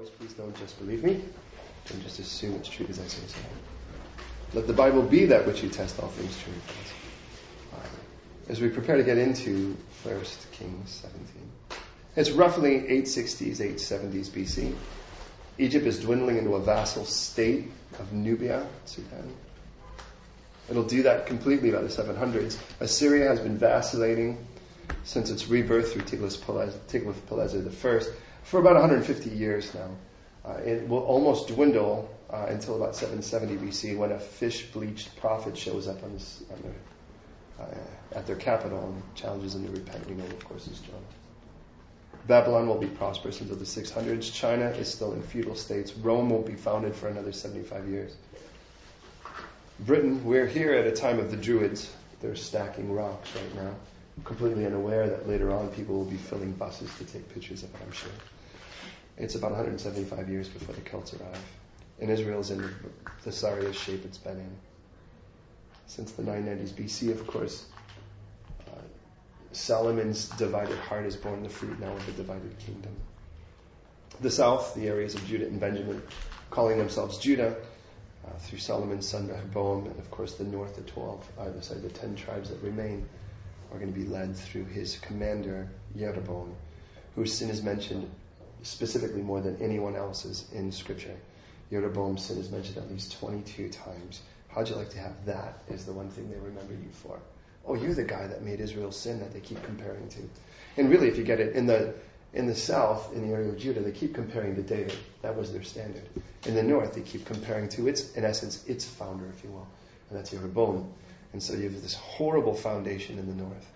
always, please don't just believe me and just assume it's true because I say so. Let the Bible be that which you test all things true. As we prepare to get into 1 Kings 17. It's roughly 860s, 870s BC. Egypt is dwindling into a vassal state of Nubia, Sudan. It'll do that completely by the 700s. Assyria has been vacillating since its rebirth through Tiglath-Pileser I for about 150 years now. Uh, it will almost dwindle uh, until about 770 BC when a fish-bleached prophet shows up on, this, on their, uh, at their capital and challenges them to repent. We know, of course, is Jonah. Babylon will be prosperous until the 600s. China is still in feudal states. Rome won't be founded for another 75 years. Britain, we're here at a time of the Druids. They're stacking rocks right now, completely unaware that later on people will be filling buses to take pictures of it, I'm sure. It's about 175 years before the Celts arrive. And Israel's in the sorriest shape it's been in. Since the 990s BC, of course, uh, Solomon's divided heart is born the fruit now of the divided kingdom. The south, the areas of Judah and Benjamin, calling themselves Judah, uh, through Solomon's son Rehoboam, and of course the north, the 12, uh, sorry, the 10 tribes that remain are going to be led through his commander, Jeroboam, whose sin is mentioned specifically more than anyone else's in Scripture. Jeroboam's sin is mentioned at least 22 times. How'd you like to have that as the one thing they remember you for? Oh, you're the guy that made Israel sin that they keep comparing to. And really, if you get it, in the in the south, in the area of Judah, they keep comparing to David. That was their standard. In the north, they keep comparing to its, in essence, its founder, if you will, and that's Jeroboam. And so you have this horrible foundation in the north,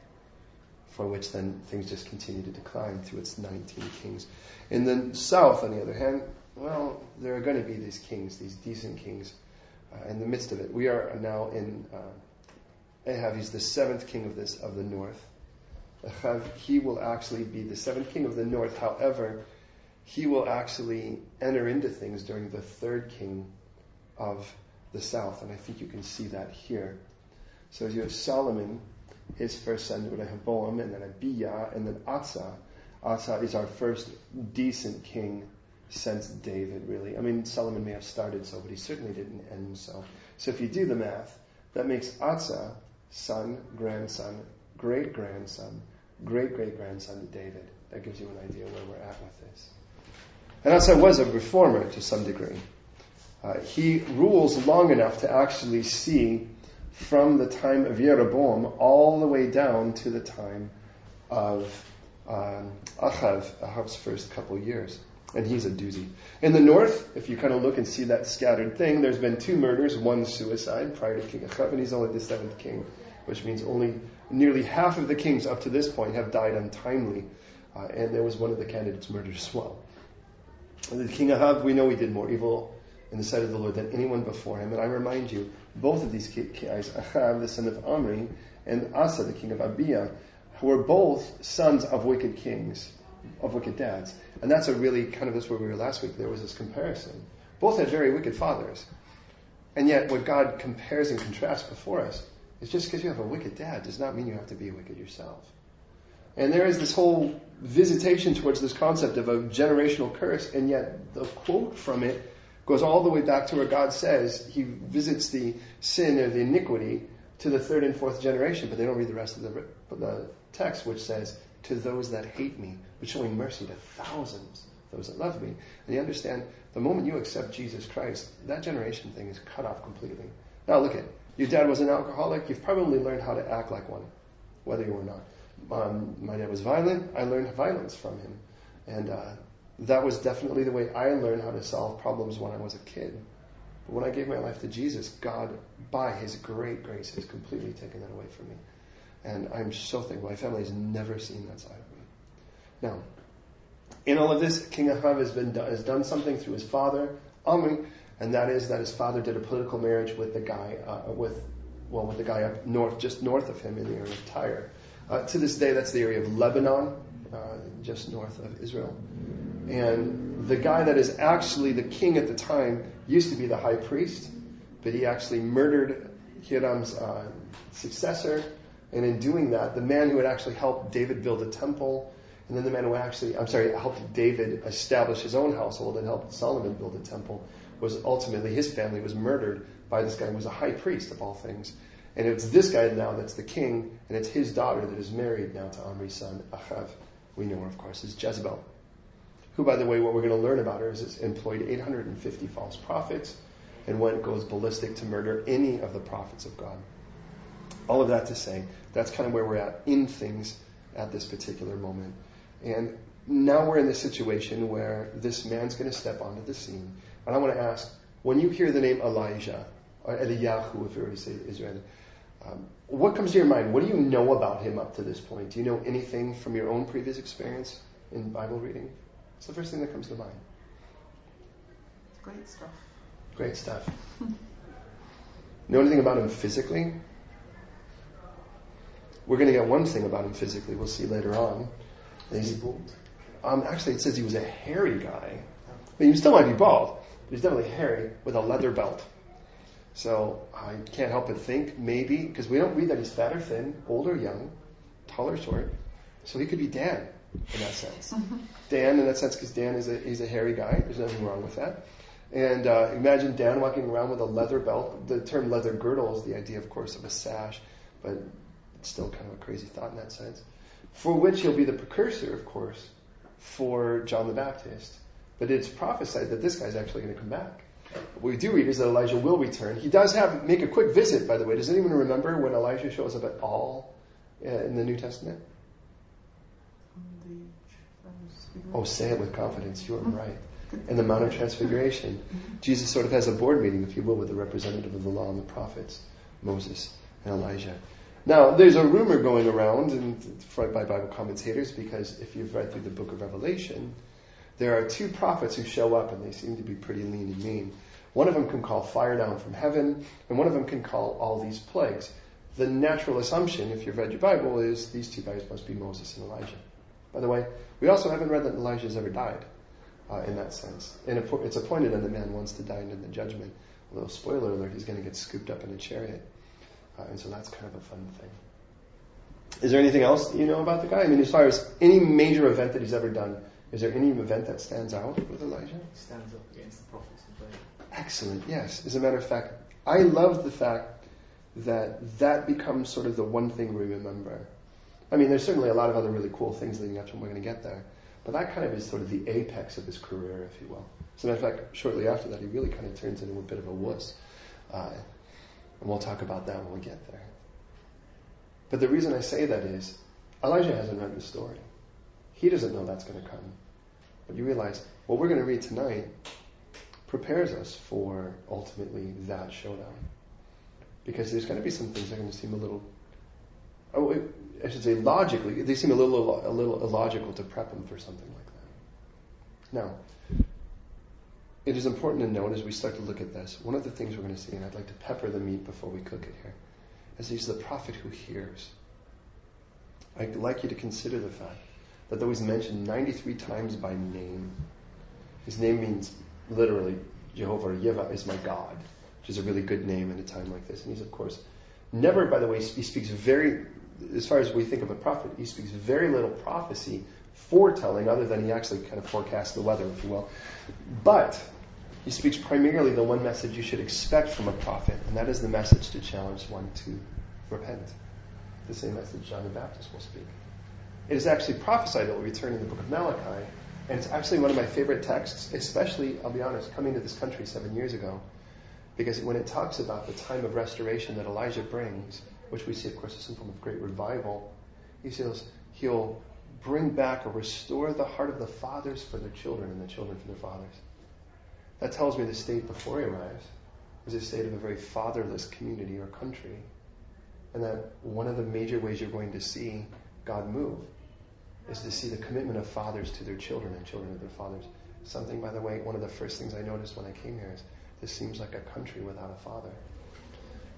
for which then things just continue to decline through its 19 kings. In the south, on the other hand, well, there are going to be these kings, these decent kings, uh, in the midst of it. We are now in uh, Ahab. He's the seventh king of this of the north he will actually be the seventh king of the north. However, he will actually enter into things during the third king of the south. And I think you can see that here. So you have Solomon, his first son, Rehoboam, and then Abiyah, and then Asa. Asa is our first decent king since David, really. I mean, Solomon may have started so, but he certainly didn't end so. So if you do the math, that makes Asa son, grandson, great grandson, great great grandson to David. That gives you an idea where we're at with this. And Asa was a reformer to some degree. Uh, he rules long enough to actually see from the time of Jeroboam all the way down to the time of um, Achav, Ahav's first couple years. And he's a doozy. In the north, if you kind of look and see that scattered thing, there's been two murders, one suicide prior to King Achav, and he's only the seventh king, which means only nearly half of the kings up to this point have died untimely, uh, and there was one of the candidates murdered as well. The king Ahab, we know he did more evil in the sight of the Lord than anyone before him. And I remind you, both of these guys, Ahab, the son of Amri, and Asa, the king of Abia, who were both sons of wicked kings, of wicked dads. And that's a really kind of this where we were last week. There was this comparison. Both had very wicked fathers. And yet, what God compares and contrasts before us is just because you have a wicked dad does not mean you have to be wicked yourself. And there is this whole visitation towards this concept of a generational curse, and yet the quote from it goes all the way back to where God says he visits the sin or the iniquity to the third and fourth generation, but they don't read the rest of the, the text, which says, to those that hate me, but showing mercy to thousands, those that love me. And you understand, the moment you accept Jesus Christ, that generation thing is cut off completely. Now look at your dad was an alcoholic, you've probably learned how to act like one, whether you were not. Um, my dad was violent, I learned violence from him. And uh, that was definitely the way I learned how to solve problems when I was a kid. But when I gave my life to Jesus, God, by His great grace, has completely taken that away from me. And I'm so thankful. My family has never seen that side of me. Now, in all of this, King Ahab has, been, has done something through his father, Omri, and that is that his father did a political marriage with the guy uh, with well with the guy up north, just north of him in the area of Tyre. Uh, to this day, that's the area of Lebanon, uh, just north of Israel. And the guy that is actually the king at the time used to be the high priest, but he actually murdered Hiram's uh, successor. And in doing that, the man who had actually helped David build a temple And then the man who actually, I'm sorry, helped David establish his own household and helped Solomon build a temple was ultimately, his family was murdered by this guy who was a high priest of all things. And it's this guy now that's the king, and it's his daughter that is married now to Omri's son, Achav. We know her, of course, as Jezebel. Who, by the way, what we're going to learn about her is employed 850 false prophets and went goes ballistic to murder any of the prophets of God. All of that to say, that's kind of where we're at in things at this particular moment. And now we're in this situation where this man's going to step onto the scene. And I want to ask, when you hear the name Elijah, or Eliyahu, if you were to say Israel, um, what comes to your mind? What do you know about him up to this point? Do you know anything from your own previous experience in Bible reading? What's the first thing that comes to mind? Great stuff. Great stuff. know anything about him physically? We're going to get one thing about him physically. We'll see later on. He's, um, actually, it says he was a hairy guy. Mean, he still might be bald, but he's definitely hairy with a leather belt. So I can't help but think maybe, because we don't read that he's fat or thin, old or young, tall or short. So he could be Dan in that sense. Dan in that sense, because Dan is a, he's a hairy guy. There's nothing wrong with that. And uh, imagine Dan walking around with a leather belt. The term leather girdle is the idea, of course, of a sash, but it's still kind of a crazy thought in that sense. For which he'll be the precursor, of course, for John the Baptist. But it's prophesied that this guy's actually going to come back. What we do read is that Elijah will return. He does have make a quick visit, by the way. Does anyone remember when Elijah shows up at all uh, in the New Testament? Oh, say it with confidence. You are mm-hmm. right. In the Mount of Transfiguration, mm-hmm. Jesus sort of has a board meeting, if you will, with the representative of the law and the prophets, Moses and Elijah. Now, there's a rumor going around and by Bible commentators because if you've read through the book of Revelation, there are two prophets who show up and they seem to be pretty lean and mean. One of them can call fire down from heaven, and one of them can call all these plagues. The natural assumption, if you've read your Bible, is these two guys must be Moses and Elijah. By the way, we also haven't read that Elijah has ever died uh, in that sense. And it's appointed that the man wants to die in the judgment. A little spoiler alert, he's going to get scooped up in a chariot. Uh, and so that's kind of a fun thing. Is there anything else you know about the guy? I mean, as far as any major event that he's ever done, is there any event that stands out with Elijah? He stands up against the prophets of Baal. Excellent, yes. As a matter of fact, I love the fact that that becomes sort of the one thing we remember. I mean, there's certainly a lot of other really cool things leading up to when We're going to get there. But that kind of is sort of the apex of his career, if you will. As a matter of fact, shortly after that, he really kind of turns into a bit of a wuss. Uh, and we'll talk about that when we get there. But the reason I say that is, Elijah hasn't read the story. He doesn't know that's going to come. But you realize what we're going to read tonight prepares us for ultimately that showdown. Because there's going to be some things that are going to seem a little, oh, I should say logically, they seem a little, a little illogical to prep them for something like that. Now, it is important to note as we start to look at this, one of the things we're going to see, and I'd like to pepper the meat before we cook it here, is he's the prophet who hears. I'd like you to consider the fact that though he's mentioned 93 times by name, his name means literally Jehovah or Yeva is my God, which is a really good name in a time like this. And he's, of course, never, by the way, he speaks very, as far as we think of a prophet, he speaks very little prophecy, foretelling, other than he actually kind of forecasts the weather, if you will. But he speaks primarily the one message you should expect from a prophet, and that is the message to challenge one to repent. The same message John the Baptist will speak. It is actually prophesied that will return in the book of Malachi, and it's actually one of my favorite texts, especially, I'll be honest, coming to this country seven years ago, because when it talks about the time of restoration that Elijah brings, which we see, of course, as some form of great revival, he says he'll bring back or restore the heart of the fathers for their children and the children for their fathers. That tells me the state before he arrives is a state of a very fatherless community or country. And that one of the major ways you're going to see God move is to see the commitment of fathers to their children and children to their fathers. Something, by the way, one of the first things I noticed when I came here is this seems like a country without a father.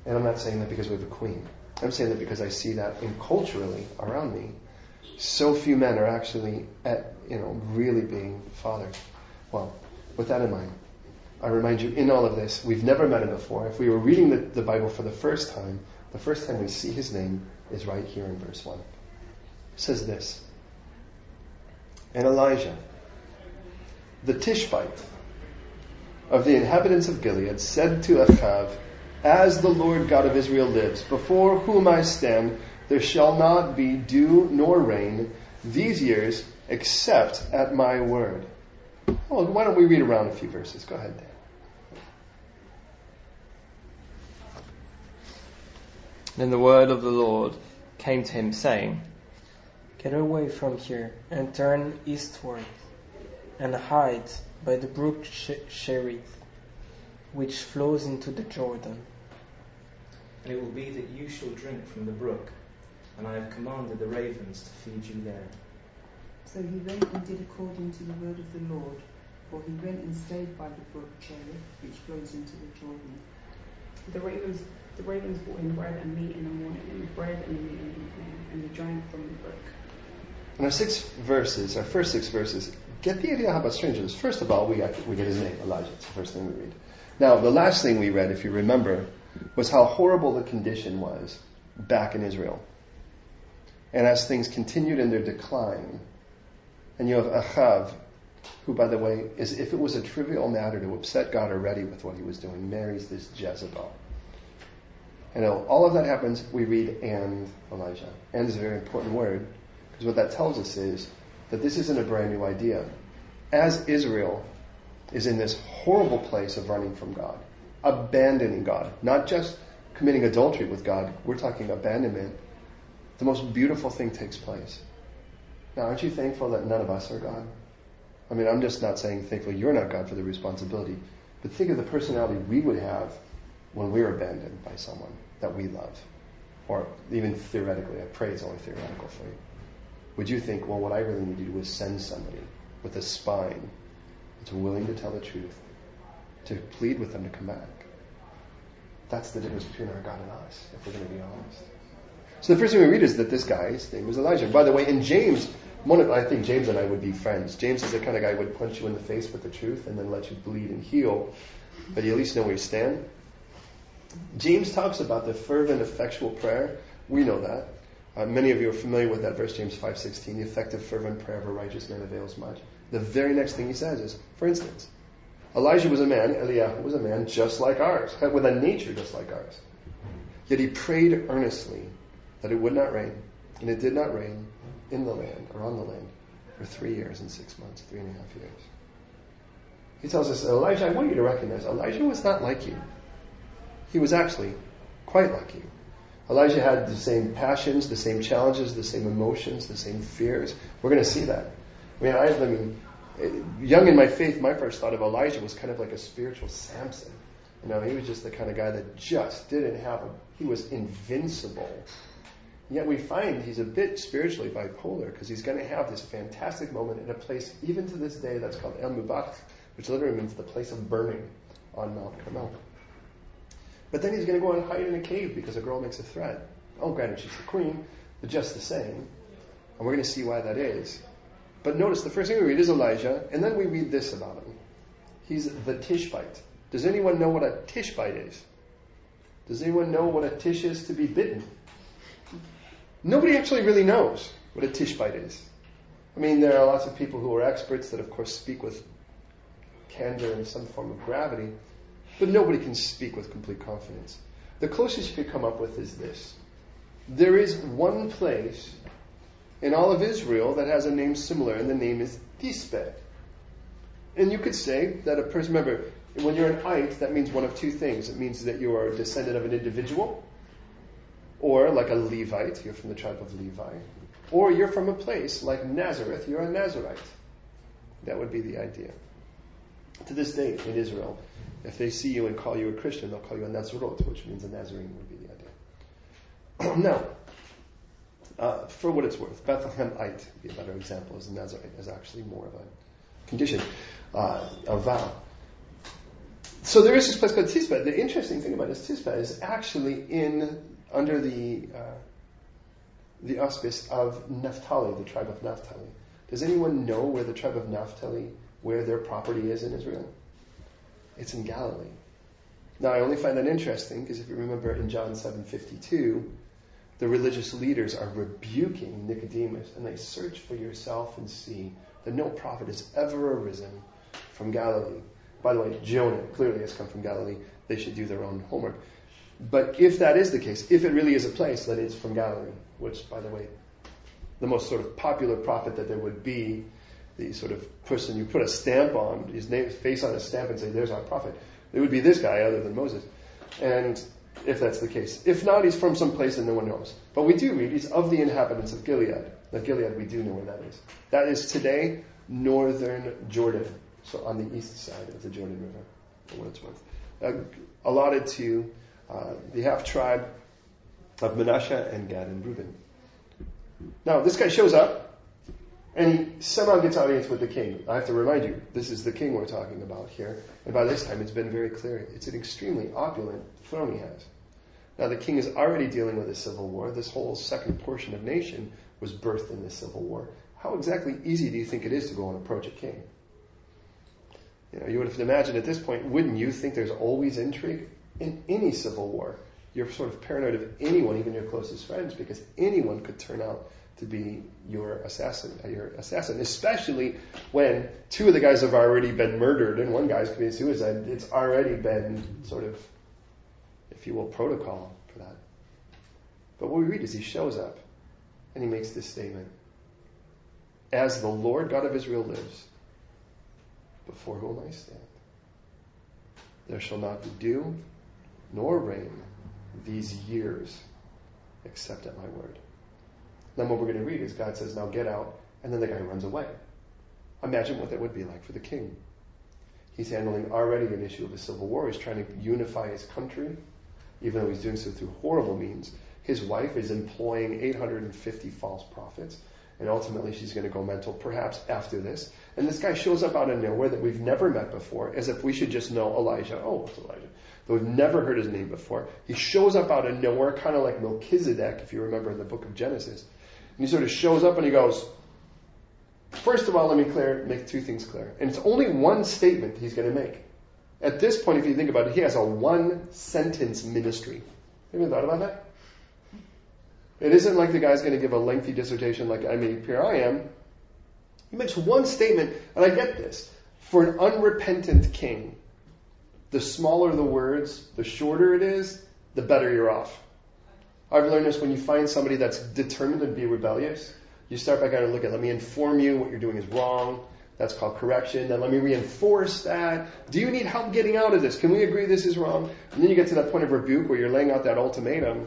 And I'm not saying that because we have a queen. I'm saying that because I see that in culturally around me, so few men are actually at, you know, really being fathers. Well, with that in mind, I remind you in all of this, we've never met him before. If we were reading the, the Bible for the first time, the first time we see his name is right here in verse 1. It says this And Elijah, the Tishbite of the inhabitants of Gilead, said to Achav, As the Lord God of Israel lives, before whom I stand, there shall not be dew nor rain these years except at my word. Well, why don't we read around a few verses? Go ahead, Dan. Then the word of the Lord came to him, saying, Get away from here and turn eastward and hide by the brook Cherith, which flows into the Jordan. And it will be that you shall drink from the brook, and I have commanded the ravens to feed you there. So he went and did according to the word of the Lord, for he went and stayed by the brook Cherith, which flows into the Jordan. The ravens the ravens brought him bread and meat in the morning, and bread and meat in the evening, and he drank from the brook. In our six verses, our first six verses, get the idea how about strangers. First of all, we, we get his name, Elijah. It's the first thing we read. Now, the last thing we read, if you remember, was how horrible the condition was back in Israel. And as things continued in their decline, and you have Achav, who, by the way, is if it was a trivial matter to upset God already with what he was doing, marries this Jezebel. And all of that happens, we read and Elijah. And is a very important word, because what that tells us is that this isn't a brand new idea. As Israel is in this horrible place of running from God, abandoning God, not just committing adultery with God, we're talking abandonment, the most beautiful thing takes place. Now, aren't you thankful that none of us are God? I mean, I'm just not saying thankful you're not God for the responsibility, but think of the personality we would have when we're abandoned by someone that we love. Or even theoretically, I pray it's only theoretical for you. Would you think, well, what I really need to do is send somebody with a spine that's willing to tell the truth, to plead with them to come back? That's the difference between our God and us, if we're going to be honest. So the first thing we read is that this guy's name was Elijah. By the way, in James, one of, I think James and I would be friends. James is the kind of guy who would punch you in the face with the truth and then let you bleed and heal, but you at least know where you stand. James talks about the fervent, effectual prayer. We know that. Uh, many of you are familiar with that verse, James 5.16. The effective, fervent prayer of a righteous man avails much. The very next thing he says is, for instance, Elijah was a man, Eliyahu was a man just like ours, uh, with a nature just like ours. Yet he prayed earnestly that it would not rain, and it did not rain in the land, or on the land, for three years and six months, three and a half years. He tells us, Elijah, I want you to recognize, Elijah was not like you. He was actually quite like you. Elijah had the same passions, the same challenges, the same emotions, the same fears. We're going to see that. I mean, I, I mean, Uh, young in my faith, my first thought of Elijah was kind of like a spiritual Samson. You know, he was just the kind of guy that just didn't have a, he was invincible. Yet we find he's a bit spiritually bipolar because he's going to have this fantastic moment in a place, even to this day, that's called El Mubach, which literally means the place of burning on Mount Carmel. But then he's going to go and hide in a cave because a girl makes a threat. Oh, granted, she's the queen, but just the same. And we're going to see why that is. But notice the first thing we read is Elijah, and then we read this about him. He's the Tishbite. Does anyone know what a Tishbite is? Does anyone know what a Tish is to be bitten? Nobody actually really knows what a Tishbite is. I mean, there are lots of people who are experts that, of course, speak with candor and some form of gravity. But nobody can speak with complete confidence. The closest you could come up with is this. There is one place in all of Israel that has a name similar, and the name is Tispeh. And you could say that a person, remember, when you're an Ite, that means one of two things. It means that you are a descendant of an individual, or like a Levite, you're from the tribe of Levi, or you're from a place like Nazareth, you're a Nazarite. That would be the idea. To this day in Israel, if they see you and call you a Christian, they'll call you a Nazarot, which means a Nazarene would be the idea. now, uh, for what it's worth, Bethlehemite be a better example, as a Nazarite is actually more of a condition, uh, a vow. So there is this place called Tispeh. The interesting thing about this Tispeh is actually in under the uh, the auspice of Naphtali, the tribe of Naphtali. Does anyone know where the tribe of Naphtali, where their property is in Israel? It's in Galilee. Now, I only find that interesting because if you remember in John 7:52, the religious leaders are rebuking Nicodemus, and they search for yourself and see, that no prophet has ever arisen from Galilee. By the way, Jonah clearly has come from Galilee. They should do their own homework. But if that is the case, if it really is a place, then it's from Galilee, which, by the way, the most sort of popular prophet that there would be, the sort of person you put a stamp on, his name, face on a stamp and say, there's our prophet, it would be this guy other than Moses. And if that's the case. If not, he's from some place that no one knows. But we do read he's of the inhabitants of Gilead. Now, Gilead, we do know where that is. That is today northern Jordan, so on the east side of the Jordan River, for what it's worth. Uh, allotted to uh, the half tribe of Manasseh and Gad and Reuben. Now, this guy shows up, and he somehow gets audience with the king. I have to remind you, this is the king we're talking about here. And by this time, it's been very clear. It's an extremely opulent throne he has. Now, the king is already dealing with a civil war. This whole second portion of nation was birthed in this civil war. How exactly easy do you think it is to go and approach a king? You know, you would have imagined at this point, wouldn't you think there's always intrigue in any civil war? You're sort of paranoid of anyone, even your closest friends, because anyone could turn out to be your assassin, uh, your assassin, especially when two of the guys have already been murdered and one guy's committed suicide. It's already been sort of, if you will, protocol for that. But what we read is he shows up and he makes this statement. As the Lord God of Israel lives, before whom I stand, there shall not be dew nor rain these years except at my word. Then what we're going to read is God says, now get out, and then the guy runs away. Imagine what that would be like for the king. He's handling already an issue of a civil war. He's trying to unify his country, even though he's doing so through horrible means. His wife is employing 850 false prophets, and ultimately she's going to go mental perhaps after this. And this guy shows up out of nowhere that we've never met before, as if we should just know Elijah. Oh, it's Elijah. Though we've never heard his name before. He shows up out of nowhere, kind of like Melchizedek, if you remember in the book of Genesis. And he sort of shows up and he goes, First of all, let me clear, make two things clear. And it's only one statement he's going to make. At this point, if you think about it, he has a one sentence ministry. Have you thought about that? It isn't like the guy's going to give a lengthy dissertation like, I mean, here I am. He makes one statement, and I get this. For an unrepentant king, the smaller the words, the shorter it is, the better you're off. I've learned this when you find somebody that's determined to be rebellious, you start back out and look at, let me inform you what you're doing is wrong. That's called correction. Then let me reinforce that. Do you need help getting out of this? Can we agree this is wrong? And then you get to that point of rebuke where you're laying out that ultimatum.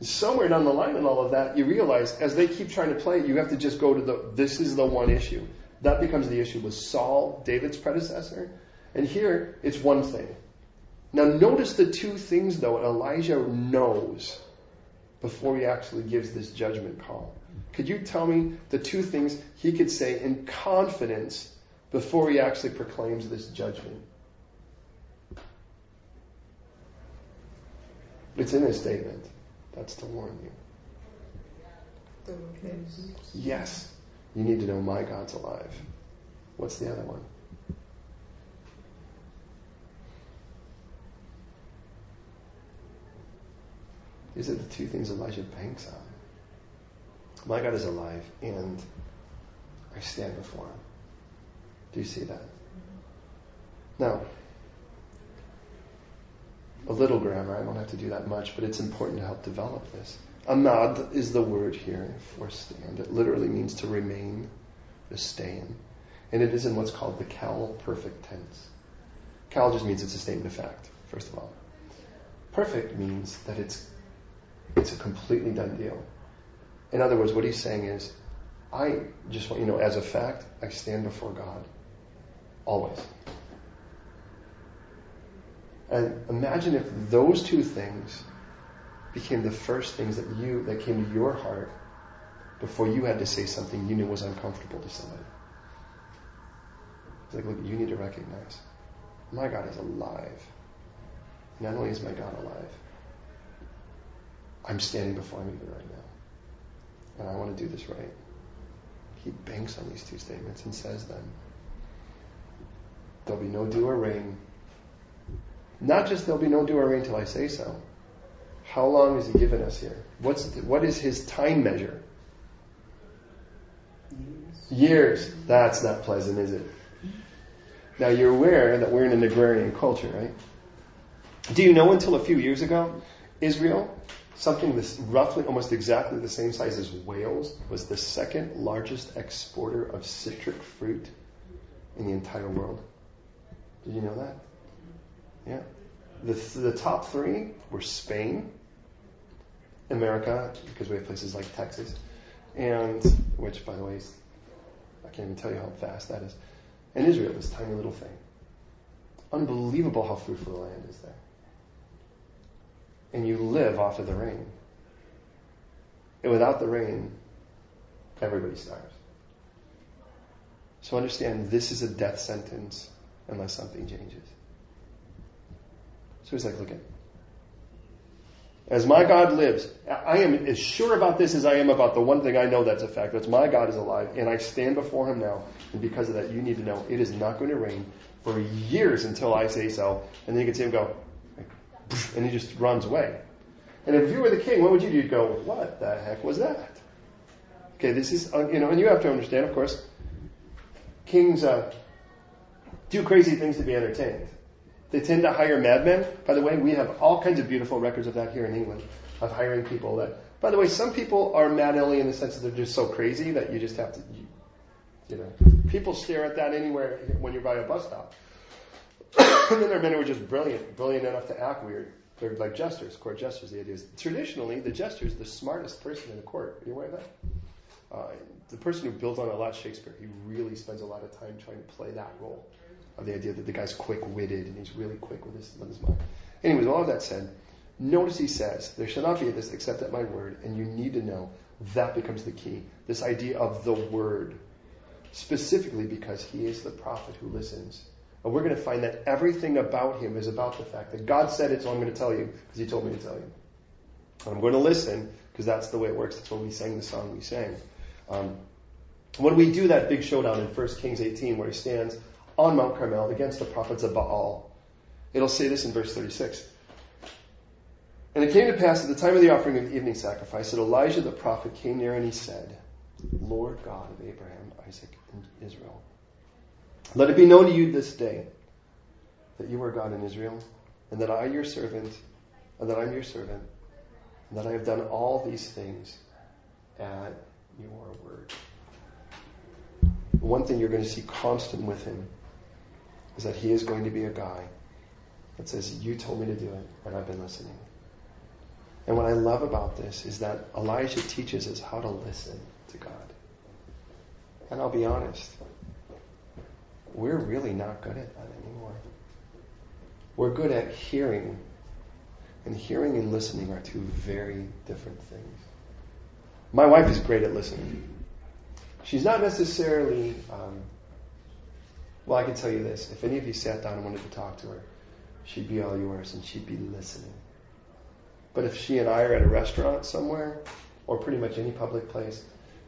Somewhere down the line in all of that, you realize as they keep trying to play, you have to just go to the, this is the one issue. That becomes the issue with Saul, David's predecessor. And here, it's one thing. Now notice the two things though Elijah knows before he actually gives this judgment call. Could you tell me the two things he could say in confidence before he actually proclaims this judgment? It's in his statement. That's to warn you. Yes, you need to know my God's alive. What's the other one? These are the two things Elijah banks on. My God is alive, and I stand before him. Do you see that? Now, a little grammar, I don't have to do that much, but it's important to help develop this. Amad is the word here for stand. It literally means to remain, to stay in. And it is in what's called the Qal perfect tense. Qal just means it's a statement of fact, first of all. Perfect means that it's it's a completely done deal. In other words, what he's saying is, I just want you know, as a fact, I stand before God. Always. And imagine if those two things became the first things that you that came to your heart before you had to say something you knew was uncomfortable to somebody. It's like, look, you need to recognize my God is alive. Not only is my God alive, I'm standing before him even right now. And I want to do this right. He banks on these two statements and says them. There'll be no dew or rain. Not just there'll be no dew or rain till I say so. How long has he given us here? What's the, what is his time measure? Years. Years. That's not pleasant, is it? Now you're aware that we're in an agrarian culture, right? Do you know until a few years ago, Israel, something roughly almost exactly the same size as Wales, was the second largest exporter of citric fruit in the entire world. Did you know that? Yeah. The, the top three were Spain, America, because we have places like Texas, and which, by the way, is, I can't even tell you how fast that is, and Israel, this tiny little thing. Unbelievable how fruitful the land is there. And you live off of the rain. And without the rain, everybody starves. So understand this is a death sentence unless something changes. So he's like, look at as my God lives, I am as sure about this as I am about the one thing I know that's a fact. That's my God is alive, and I stand before him now. And because of that, you need to know it is not going to rain for years until I say so. And then you can see him go, and he just runs away. And if you were the king, what would you do? You'd go, what the heck was that? Okay, this is, uh, you know, and you have to understand, of course, kings uh, do crazy things to be entertained. They tend to hire madmen. By the way, we have all kinds of beautiful records of that here in England, of hiring people that, by the way, some people are mad Ellie in the sense that they're just so crazy that you just have to, you, you know, people stare at that anywhere when you're by a bus stop. and then there are men who are just brilliant, brilliant enough to act weird. They're like jesters, court jesters. The idea is traditionally the jester is the smartest person in the court. Are you aware of that? Uh, the person who builds on a lot Shakespeare, he really spends a lot of time trying to play that role of the idea that the guy's quick-witted and he's really quick with his, with his mind. Anyways, all of that said, notice he says, there shall not be this except at my word, and you need to know that becomes the key. This idea of the word, specifically because he is the prophet who listens. And we're going to find that everything about him is about the fact that God said it, so I'm going to tell you because he told me to tell you. And I'm going to listen because that's the way it works. That's why we sang the song we sang. Um, when we do that big showdown in 1 Kings 18 where he stands on Mount Carmel against the prophets of Baal. It'll say this in verse 36. And it came to pass at the time of the offering of the evening sacrifice that Elijah the prophet came near and he said, Lord God of Abraham, Isaac, and Israel, let it be known to you this day that you are God in Israel, and that I, your servant, and that I'm your servant, and that I have done all these things at your word. One thing you're going to see constant with him is that he is going to be a guy that says, You told me to do it, and I've been listening. And what I love about this is that Elijah teaches us how to listen to God. And I'll be honest, we're really not good at that anymore. We're good at hearing, and hearing and listening are two very different things. My wife is great at listening. She's not necessarily um, well, I can tell you this. If any of you sat down and wanted to talk to her, she'd be all yours and she'd be listening. But if she and I are at a restaurant somewhere, or pretty much any public place,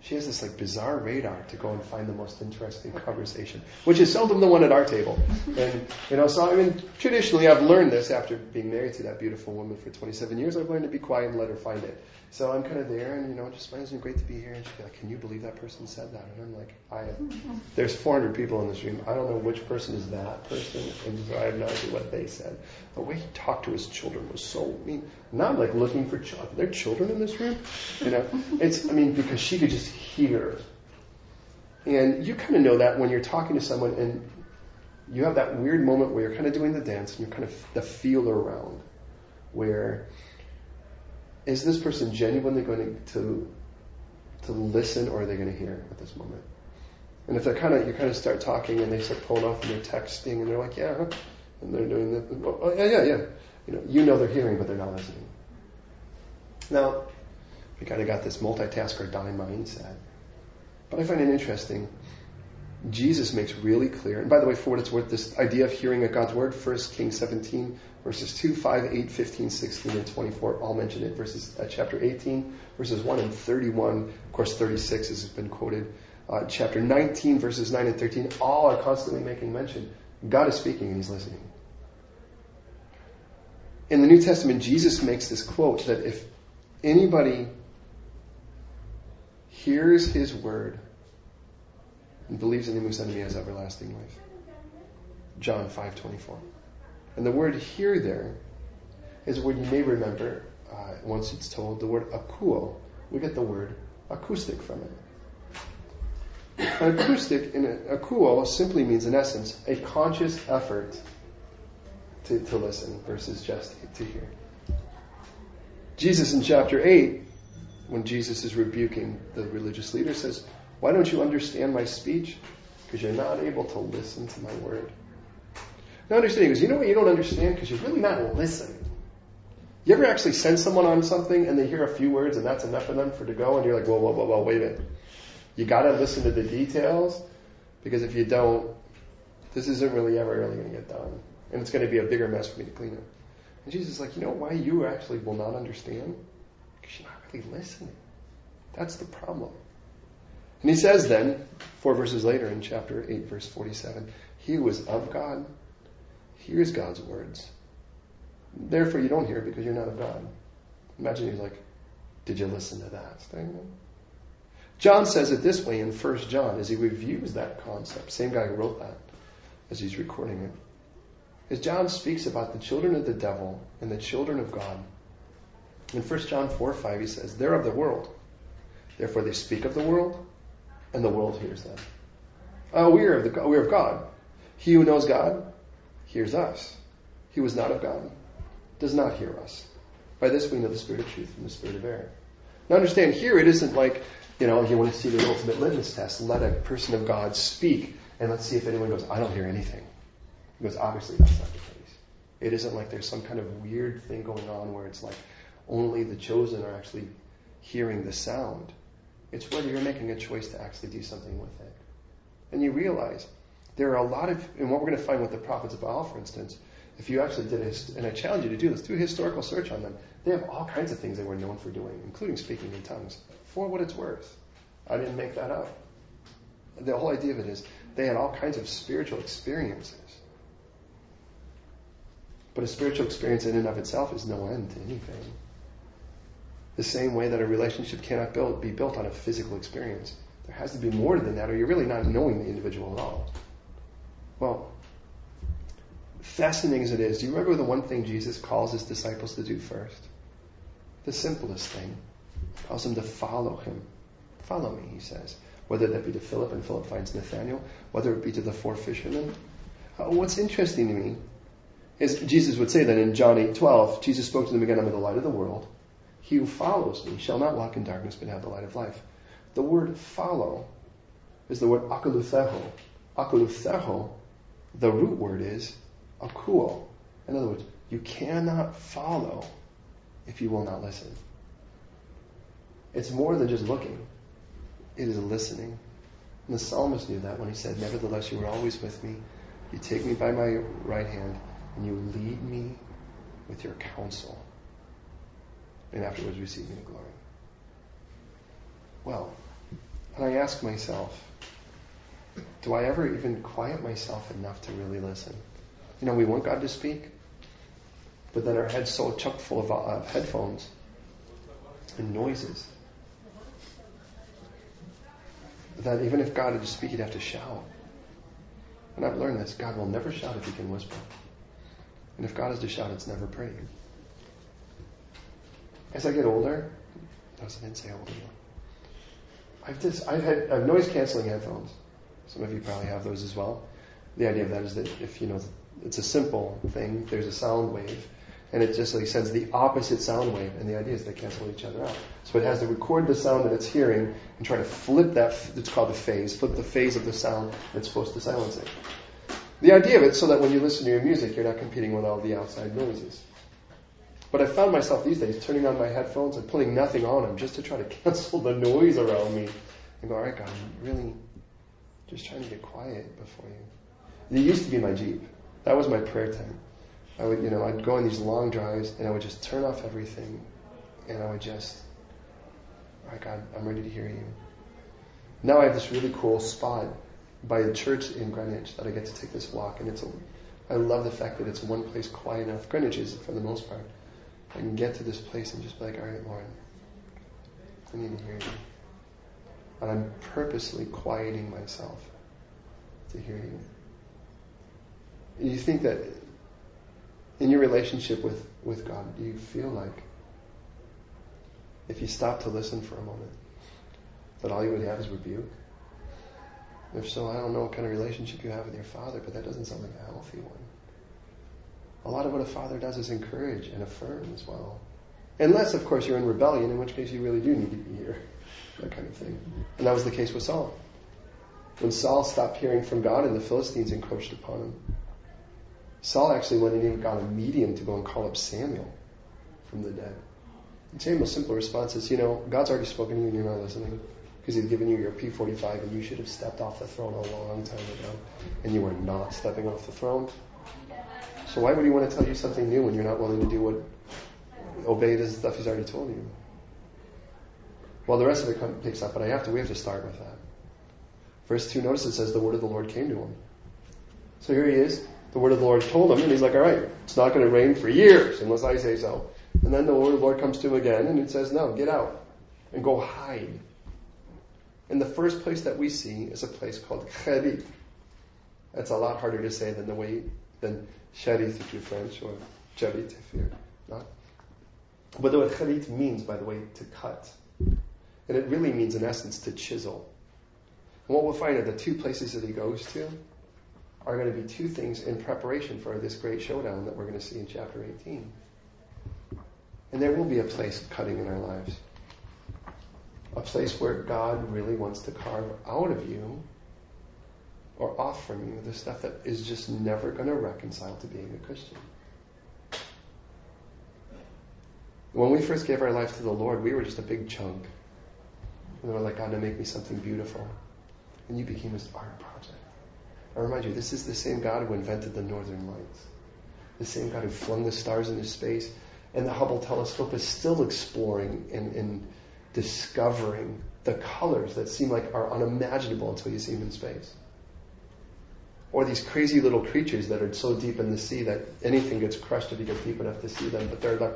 she has this like bizarre radar to go and find the most interesting conversation, which is seldom the one at our table. And you know, so I mean, traditionally I've learned this after being married to that beautiful woman for 27 years. I've learned to be quiet and let her find it. So I'm kind of there, and you know, just finds it great to be here. And she'd like, "Can you believe that person said that?" And I'm like, "I, there's 400 people in this room. I don't know which person is that person, and so I have no idea what they said. The way he talked to his children was so mean. I'm like looking for children. Are there children in this room? You know, it's I mean because she could just hear, and you kind of know that when you're talking to someone and you have that weird moment where you're kind of doing the dance and you're kind of the feel around, where is this person genuinely going to to listen or are they going to hear at this moment? And if they're kind of you kind of start talking and they start pulling off and they're texting and they're like, yeah, and they're doing the, oh, oh yeah, yeah, yeah. You know, you know they're hearing, but they're not listening. Now, we kind of got this multitasker die mindset. But I find it interesting. Jesus makes really clear, and by the way, for what it's worth, this idea of hearing of God's word, 1 Kings 17, verses 2, 5, 8, 15, 16, and 24, all mention it. Verses, uh, chapter 18, verses 1 and 31. Of course, 36 has been quoted. Uh, chapter 19, verses 9 and 13, all are constantly making mention. God is speaking and he's listening. In the New Testament, Jesus makes this quote that if anybody hears his word and believes in him who sent me has everlasting life. John 5:24. And the word "hear" there is a word you may remember uh, once it's told. The word "akuo." We get the word acoustic from it. An acoustic in a, akuo simply means, in essence, a conscious effort to, to listen versus just to hear. Jesus in chapter 8, when Jesus is rebuking the religious leader, says, Why don't you understand my speech? Because you're not able to listen to my word. Now understanding is, you know what you don't understand? Because you're really not listening. You ever actually send someone on something and they hear a few words and that's enough for them for to go and you're like, whoa, whoa, whoa, whoa, wait a minute. You gotta listen to the details because if you don't, this isn't really ever really gonna get done. And it's gonna be a bigger mess for me to clean up. And Jesus is like, you know why you actually will not understand? Because you're not really listening. That's the problem. And he says then, four verses later in chapter 8, verse 47, he was of God hears God's words. Therefore, you don't hear because you're not of God. Imagine he's like, Did you listen to that thing? John says it this way in 1 John as he reviews that concept. Same guy who wrote that as he's recording it. As John speaks about the children of the devil and the children of God. In 1 John 4 5, he says, They're of the world. Therefore, they speak of the world, and the world hears them. Oh, we are of, the, we are of God. He who knows God hears us. He who is not of God does not hear us. By this we know the spirit of truth from the spirit of error. Now understand, here it isn't like, you know, you want to see the ultimate litmus test. Let a person of God speak, and let's see if anyone goes, I don't hear anything. Because obviously that's not the case. It isn't like there's some kind of weird thing going on where it's like only the chosen are actually hearing the sound. It's whether you're making a choice to actually do something with it. And you realize there are a lot of, and what we're going to find with the prophets of Baal, for instance, if you actually did a, and I challenge you to do this, do a historical search on them. They have all kinds of things they were known for doing, including speaking in tongues, for what it's worth. I didn't make that up. The whole idea of it is they had all kinds of spiritual experiences. But a spiritual experience in and of itself is no end to anything. The same way that a relationship cannot build, be built on a physical experience. There has to be more than that, or you're really not knowing the individual at all. Well, fascinating as it is, do you remember the one thing Jesus calls his disciples to do first? The simplest thing. He calls them to follow him. Follow me, he says. Whether that be to Philip and Philip finds Nathaniel, whether it be to the four fishermen. Uh, what's interesting to me is Jesus would say that in John 8 12, Jesus spoke to them again, I'm the light of the world. He who follows me shall not walk in darkness but have the light of life. The word follow is the word akalutheho. Akalutheho, the root word is akuo. In other words, you cannot follow if you will not listen. It's more than just looking. It is listening. And the psalmist knew that when he said, Nevertheless, you are always with me. You take me by my right hand, and you lead me with your counsel. And afterwards receive me to glory. Well, and I ask myself, do I ever even quiet myself enough to really listen? You know, we want God to speak, but then our head's so chock full of uh, headphones and noises that even if God had to speak, he'd have to shout. And I've learned this God will never shout if he can whisper. And if God is to shout, it's never pretty. As I get older, I didn't say older. I've just I've had I've noise canceling headphones. Some of you probably have those as well. The idea of that is that if you know it's a simple thing, there's a sound wave, and it just like sends the opposite sound wave, and the idea is they cancel each other out. So it has to record the sound that it's hearing and try to flip that. It's called the phase. Flip the phase of the sound that's supposed to silence it. The idea of it so that when you listen to your music, you're not competing with all the outside noises. But I found myself these days turning on my headphones and putting nothing on them just to try to cancel the noise around me and go, all right, God, I'm really just trying to get quiet before you. It used to be my Jeep. That was my prayer time. I would, you know, I'd go on these long drives and I would just turn off everything and I would just, all right, God, I'm ready to hear you. Now I have this really cool spot by a church in Greenwich that I get to take this walk and it's a, I love the fact that it's one place quiet enough. Greenwich is for the most part. I can get to this place and just be like, all right, Lord, I need to hear you. And I'm purposely quieting myself to hear you. Do you think that in your relationship with, with God, do you feel like if you stop to listen for a moment, that all you would have is rebuke? If so, I don't know what kind of relationship you have with your father, but that doesn't sound like a healthy one. A lot of what a father does is encourage and affirm as well. Unless, of course, you're in rebellion, in which case you really do need to be here. that kind of thing. And that was the case with Saul. When Saul stopped hearing from God and the Philistines encroached upon him, Saul actually went and even got a medium to go and call up Samuel from the dead. And Samuel's simple response is, you know, God's already spoken to you and you're not listening because he's given you your P45 and you should have stepped off the throne a long time ago and you were not stepping off the throne. So why would he want to tell you something new when you're not willing to do what obey the stuff he's already told you? Well, the rest of it picks up, but I have to. We have to start with that. Verse two. Notice it says the word of the Lord came to him. So here he is. The word of the Lord told him, and he's like, "All right, it's not going to rain for years unless I say so." And then the word of the Lord comes to him again, and it says, "No, get out and go hide." And the first place that we see is a place called Cherit. That's a lot harder to say than the way than Cherit if you're French or Cherit if you're not. But the word Cherit means, by the way, to cut. And it really means, in essence, to chisel. And what we'll find are the two places that he goes to are going to be two things in preparation for this great showdown that we're going to see in chapter 18. And there will be a place cutting in our lives. A place where God really wants to carve out of you or off from you the stuff that is just never going to reconcile to being a Christian. When we first gave our life to the Lord, we were just a big chunk. And we were like, God, make me something beautiful. And you became His art project. I remind you, this is the same God who invented the northern lights. The same God who flung the stars into space. And the Hubble telescope is still exploring and, and discovering the colors that seem like are unimaginable until you see them in space. Or these crazy little creatures that are so deep in the sea that anything gets crushed if you get deep enough to see them, but they're like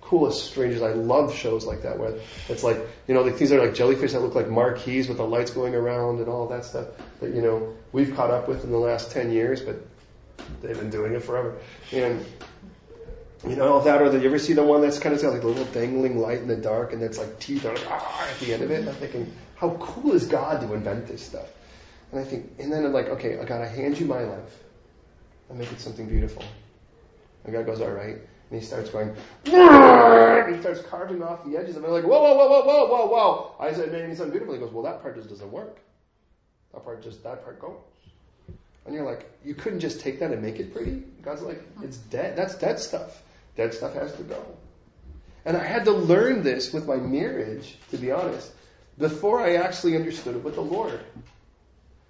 coolest strangers. I love shows like that where it's like, you know, like these are like jellyfish that look like marquees with the lights going around and all that stuff that, you know, we've caught up with in the last 10 years, but they've been doing it forever. And, you know, that or the, you ever see the one that's kind of got like a little dangling light in the dark and it's like teeth are like, ah, at the end of it? I'm thinking, how cool is God to invent this stuff? And I think, and then I'm like, okay, God, I hand you my life and make it something beautiful. And God goes, all right. And he starts going, and he starts carving off the edges. And I'm like, whoa, whoa, whoa, whoa, whoa, whoa, whoa. I said, maybe something beautiful. He goes, well, that part just doesn't work. That part just, that part goes. And you're like, you couldn't just take that and make it pretty? God's like, it's dead. That's dead stuff. Dead stuff has to go. And I had to learn this with my marriage, to be honest, before I actually understood it with the Lord.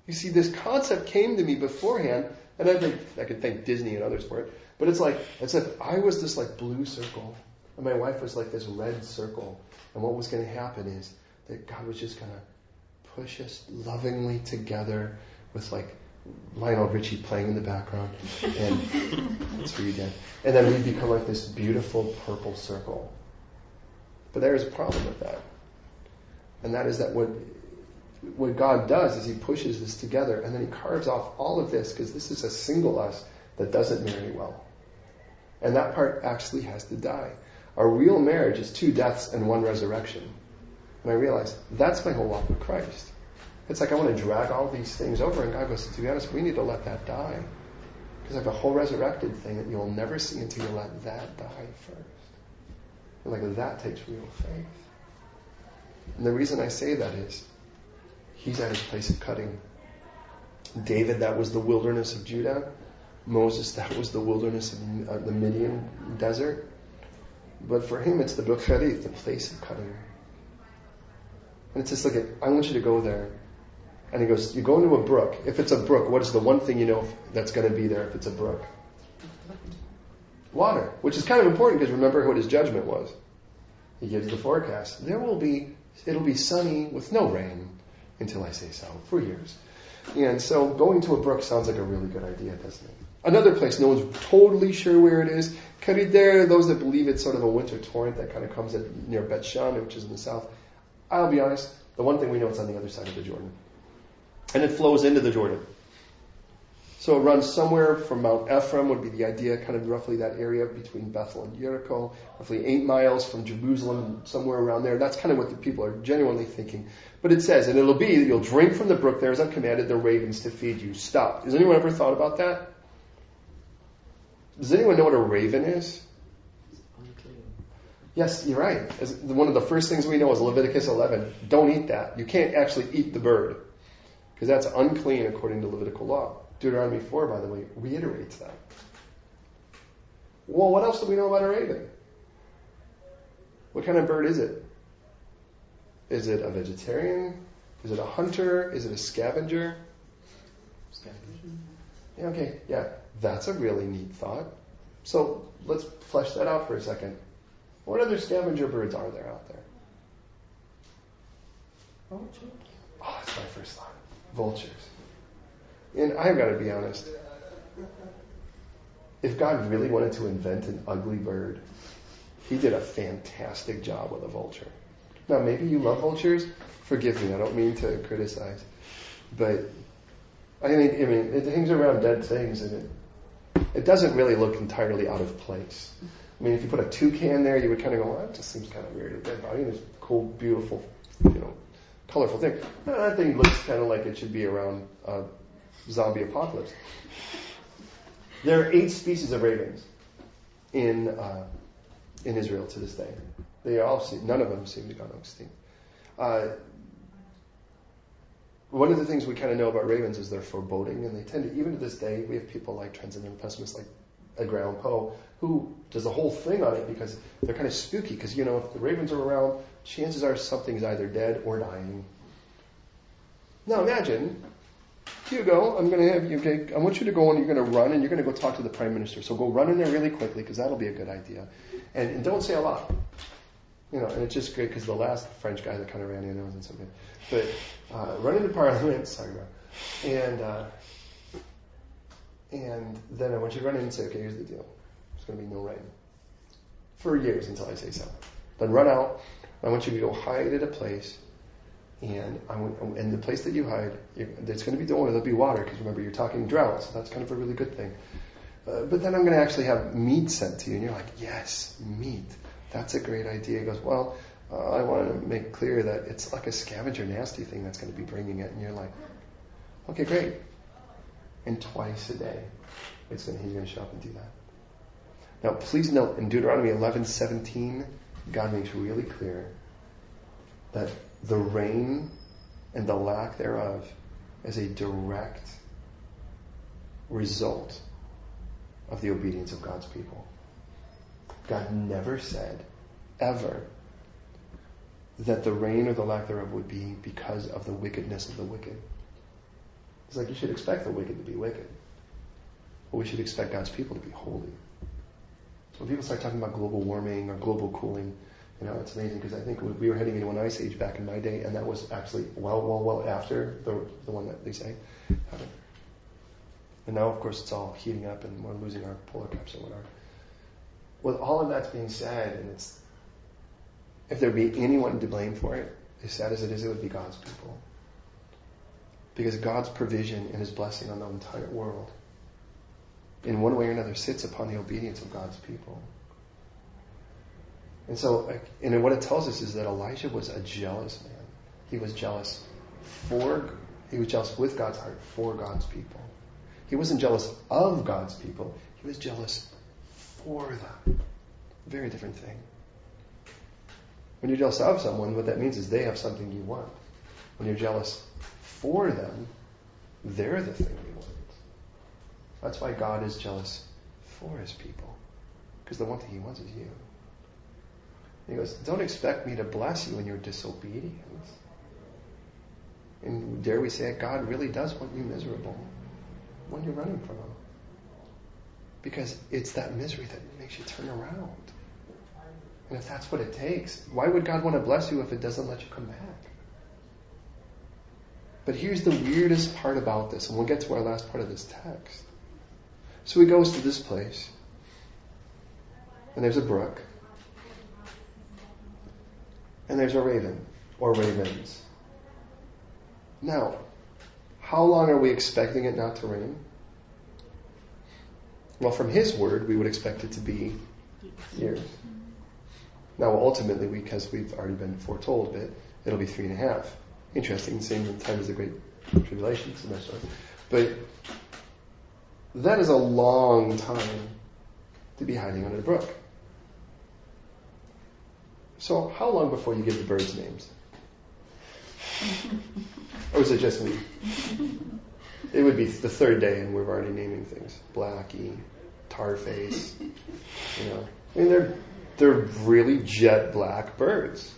You see, this concept came to me beforehand, and I think I could thank Disney and others for it. But it's like it's like I was this like blue circle, and my wife was like this red circle. And what was going to happen is that God was just going to push us lovingly together with like Lionel Richie playing in the background, and that's for you, Dan. And then we become like this beautiful purple circle. But there is a problem with that, and that is that what what God does is He pushes this together, and then He carves off all of this because this is a single us that doesn't marry well. And that part actually has to die. Our real marriage is two deaths and one resurrection. And I realized that's my whole walk with Christ. It's like I want to drag all these things over, and God goes, to be honest, we need to let that die. Because I have a whole resurrected thing that you'll never see until you let that die first. And like that takes real faith. And the reason I say that is he's at his place of cutting. David, that was the wilderness of Judah. Moses, that was the wilderness of uh, the Midian desert. But for him, it's the Brook Cherith, the place of cutting. And it's just like, I want you to go there. And he goes, you go into a brook. If it's a brook, what is the one thing you know that's going to be there if it's a brook? Water, which is kind of important because remember what his judgment was. He gives the forecast. There will be, it'll be sunny with no rain until I say so for years. And so going to a brook sounds like a really good idea, doesn't it? Another place, no one's totally sure where it is. Karider, those that believe it's sort of a winter torrent that kind of comes at, near Bet Shan, which is in the south. I'll be honest, the one thing we know it's on the other side of the Jordan. And it flows into the Jordan. So it runs somewhere from Mount Ephraim would be the idea, kind of roughly that area between Bethel and Jericho, roughly eight miles from Jerusalem, somewhere around there. That's kind of what the people are genuinely thinking. But it says, and it'll be that you'll drink from the brook there as I've commanded the ravens to feed you. Stop. Has anyone ever thought about that? Does anyone know what a raven is? Yes, you're right. One of the first things we know is Leviticus 11. Don't eat that. You can't actually eat the bird because that's unclean according to Levitical law. Deuteronomy 4, by the way, reiterates that. Well, what else do we know about a raven? What kind of bird is it? Is it a vegetarian? Is it a hunter? Is it a scavenger? Scavenger. Yeah, okay, yeah, that's a really neat thought. So let's flesh that out for a second. What other scavenger birds are there out there? Oh, that's my first thought. Vultures. And I've got to be honest. If God really wanted to invent an ugly bird, He did a fantastic job with a vulture. Now, maybe you love vultures. Forgive me. I don't mean to criticize, but I think I mean it hangs around dead things, and it it doesn't really look entirely out of place. I mean, if you put a toucan there, you would kind of go, well, that just seems kind of weird. Dead body, it's cool, beautiful, you know, colorful thing. That thing looks kind of like it should be around a zombie apocalypse. There are eight species of ravens in uh, in Israel to this day. They all seem, none of them seem to gone extinct. Uh, one of the things we kind of know about ravens is they're foreboding, and they tend to, even to this day, we have people like transcendental pessimists like Edgar Allan Poe, who does a whole thing on it because they're kind of spooky. Because you know, if the ravens are around, chances are something's either dead or dying. Now imagine, Hugo, I'm going to have you. Okay, I want you to go and you're going to run and you're going to go talk to the prime minister. So go run in there really quickly because that'll be a good idea, and, and don't say a lot. You know, and it's just great because the last French guy that kind of ran in, it wasn't so good. But uh, run into Parliament, sorry, bro, and uh, and then I want you to run in and say, okay, here's the deal. There's going to be no rain for years until I say so. Then run out. I want you to go hide at a place, and I want, and the place that you hide, it's going to be the there'll be water because remember you're talking drought, so that's kind of a really good thing. Uh, but then I'm going to actually have meat sent to you, and you're like, yes, meat. That's a great idea. He goes, well, uh, I want to make clear that it's like a scavenger nasty thing that's going to be bringing it, and you're like, okay, great. And twice a day, it's going, he's going to show up and do that. Now, please note in Deuteronomy 11:17, God makes really clear that the rain and the lack thereof is a direct result of the obedience of God's people. God never said, ever, that the rain or the lack thereof would be because of the wickedness of the wicked. It's like you should expect the wicked to be wicked. But we should expect God's people to be holy. When people start talking about global warming or global cooling, you know, it's amazing because I think we were heading into an ice age back in my day, and that was actually well, well, well after the, the one that they say happened. And now, of course, it's all heating up and we're losing our polar caps or whatever. With all of that being said, and it's, if there be anyone to blame for it, as sad as it is, it would be God's people. Because God's provision and His blessing on the entire world, in one way or another, sits upon the obedience of God's people. And so, and what it tells us is that Elijah was a jealous man. He was jealous for, he was jealous with God's heart for God's people. He wasn't jealous of God's people. He was jealous for them. Very different thing. When you're jealous of someone, what that means is they have something you want. When you're jealous for them, they're the thing. That's why God is jealous for his people. Because the one thing he wants is you. He goes, Don't expect me to bless you in your disobedience. And dare we say it, God really does want you miserable when you're running from him. Because it's that misery that makes you turn around. And if that's what it takes, why would God want to bless you if it doesn't let you come back? But here's the weirdest part about this, and we'll get to our last part of this text. So he goes to this place, and there's a brook, and there's a raven, or ravens. Now, how long are we expecting it not to rain? Well, from his word, we would expect it to be years. Now, ultimately, because we've already been foretold a bit, it'll be three and a half. Interesting, same time as the Great Tribulation semester. But that is a long time to be hiding under the brook. So, how long before you give the birds names? or is it just me? It would be the third day, and we're already naming things: Blackie, Tarface. You know, I mean, they're they're really jet black birds.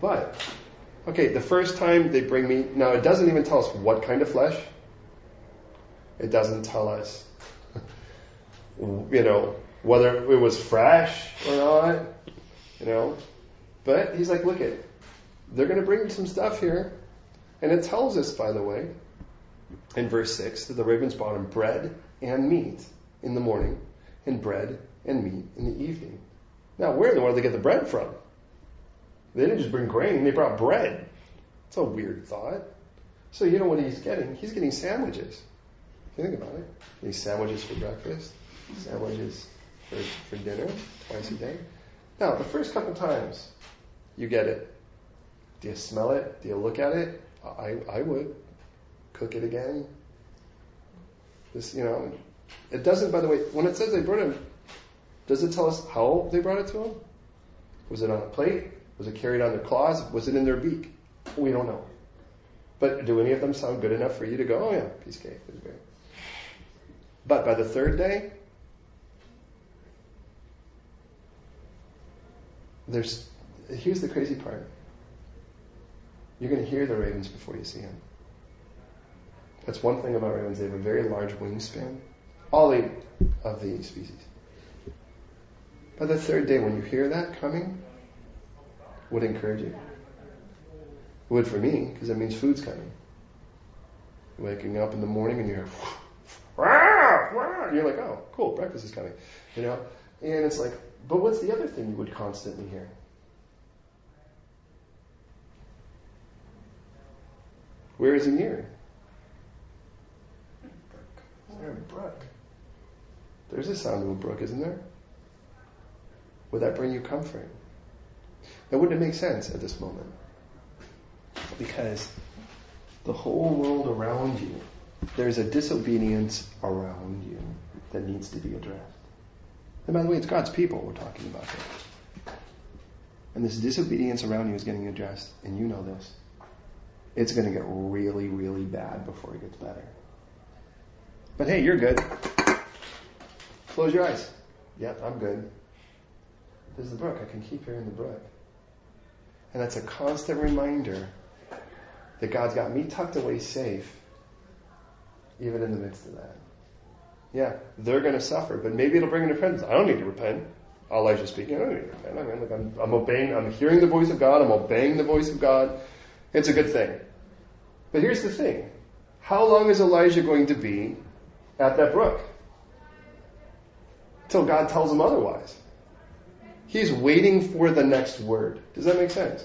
But okay, the first time they bring me now, it doesn't even tell us what kind of flesh. It doesn't tell us, you know, whether it was fresh or not. You know, but he's like, look at, they're going to bring some stuff here, and it tells us, by the way, in verse six, that the ravens brought him bread and meat in the morning, and bread and meat in the evening. Now, where in the world did they get the bread from? They didn't just bring grain, they brought bread. It's a weird thought. So you know what he's getting? He's getting sandwiches. You think about it. These sandwiches for breakfast, sandwiches for, for dinner, twice a day. Now, the first couple times you get it, do you smell it? Do you look at it? I, I would. Cook it again. This, you know, it doesn't, by the way, when it says they brought him, does it tell us how they brought it to him? Was it on a plate? Was it carried on their claws? Was it in their beak? We don't know. But do any of them sound good enough for you to go, oh yeah, piece cake, was great. But by the third day, there's, here's the crazy part. You're going to hear the ravens before you see them. That's one thing about ravens. They have a very large wingspan. All eight of the species. By the third day, when you hear that coming, would encourage you. Would for me, because that means food's coming. Waking up in the morning and and you're like, oh, cool, breakfast is coming. You know? And it's like, but what's the other thing you would constantly hear? Where is an ear? Is there a brook? There's a sound of a brook, isn't there? Would that bring you comfort? Now, wouldn't it make sense at this moment? Because the whole world around you, there's a disobedience around you that needs to be addressed. And by the way, it's God's people we're talking about here. And this disobedience around you is getting addressed, and you know this. It's going to get really, really bad before it gets better. But hey, you're good. Close your eyes. Yep, I'm good. There's the brook. I can keep hearing the brook. And that's a constant reminder that God's got me tucked away safe, even in the midst of that. Yeah, they're going to suffer, but maybe it'll bring an repentance. I don't need to repent. Elijah speaking, I don't need to repent. I mean, like I'm, I'm obeying, I'm hearing the voice of God, I'm obeying the voice of God. It's a good thing. But here's the thing. How long is Elijah going to be at that brook? Till God tells him otherwise. He's waiting for the next word. Does that make sense?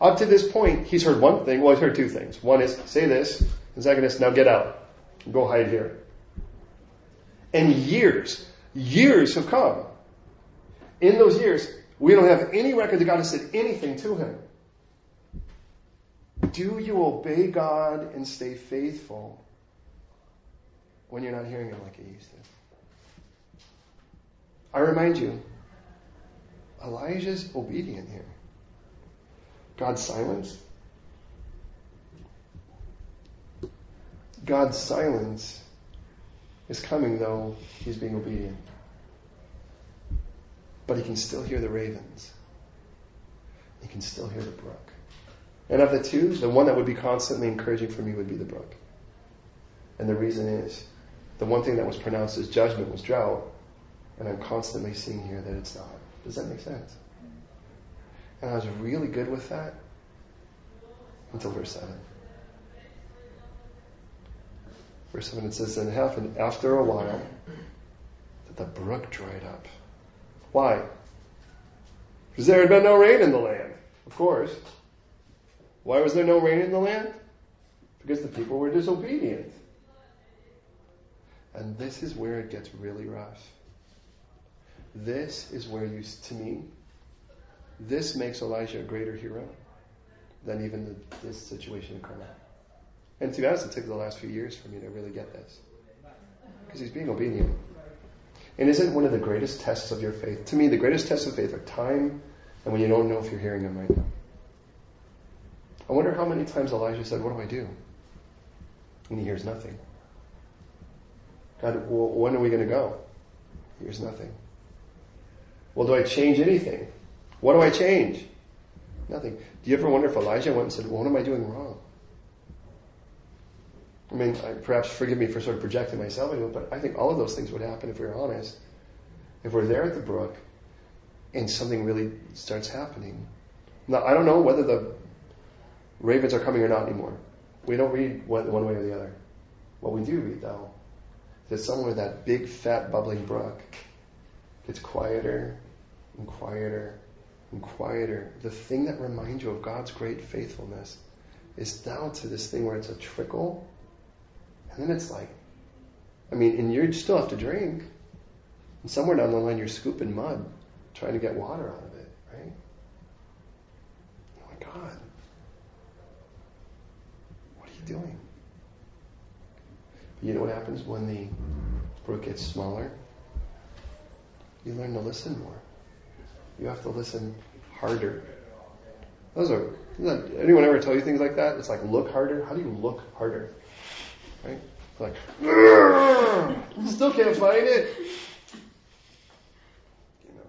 Up to this point, he's heard one thing. Well, he's heard two things. One is, say this. And second is, now get out. Go hide here. And years, years have come. In those years, we don't have any record that God has said anything to him. Do you obey God and stay faithful when you're not hearing Him like you used to? I remind you, Elijah's obedient here. God's silence. God's silence is coming though he's being obedient. But he can still hear the ravens. He can still hear the brook. And of the two, the one that would be constantly encouraging for me would be the brook. And the reason is, the one thing that was pronounced as judgment was drought, and I'm constantly seeing here that it's not. Does that make sense? And I was really good with that until verse 7. Verse 7 it says, And happened after a while, that the brook dried up. Why? Because there had been no rain in the land, of course. Why was there no rain in the land? Because the people were disobedient. And this is where it gets really rough. This is where you, to me, this makes Elijah a greater hero than even the, this situation in Carmel. And to be honest, it took the last few years for me to really get this. Because he's being obedient. And isn't one of the greatest tests of your faith? To me, the greatest tests of faith are time and when you don't know if you're hearing him right now. I wonder how many times Elijah said, What do I do? And he hears nothing. God, well, when are we going to go? He hears nothing. Well, do I change anything? What do I change? Nothing. Do you ever wonder if Elijah went and said, well, What am I doing wrong? I mean, I, perhaps forgive me for sort of projecting myself into it, but I think all of those things would happen if we were honest. If we're there at the brook and something really starts happening. Now, I don't know whether the ravens are coming or not anymore. We don't read one, one way or the other. What we do read, though, is that somewhere that big, fat, bubbling brook gets quieter and quieter and quieter. The thing that reminds you of God's great faithfulness is down to this thing where it's a trickle, and then it's like, I mean, and you still have to drink. And somewhere down the line, you're scooping mud, trying to get water out of it, right? Oh my God. What are you doing? But you know what happens when the brook gets smaller? You learn to listen more. You have to listen harder. Those are, anyone ever tell you things like that? It's like, look harder. How do you look harder? Right? Like, still can't find it. You know.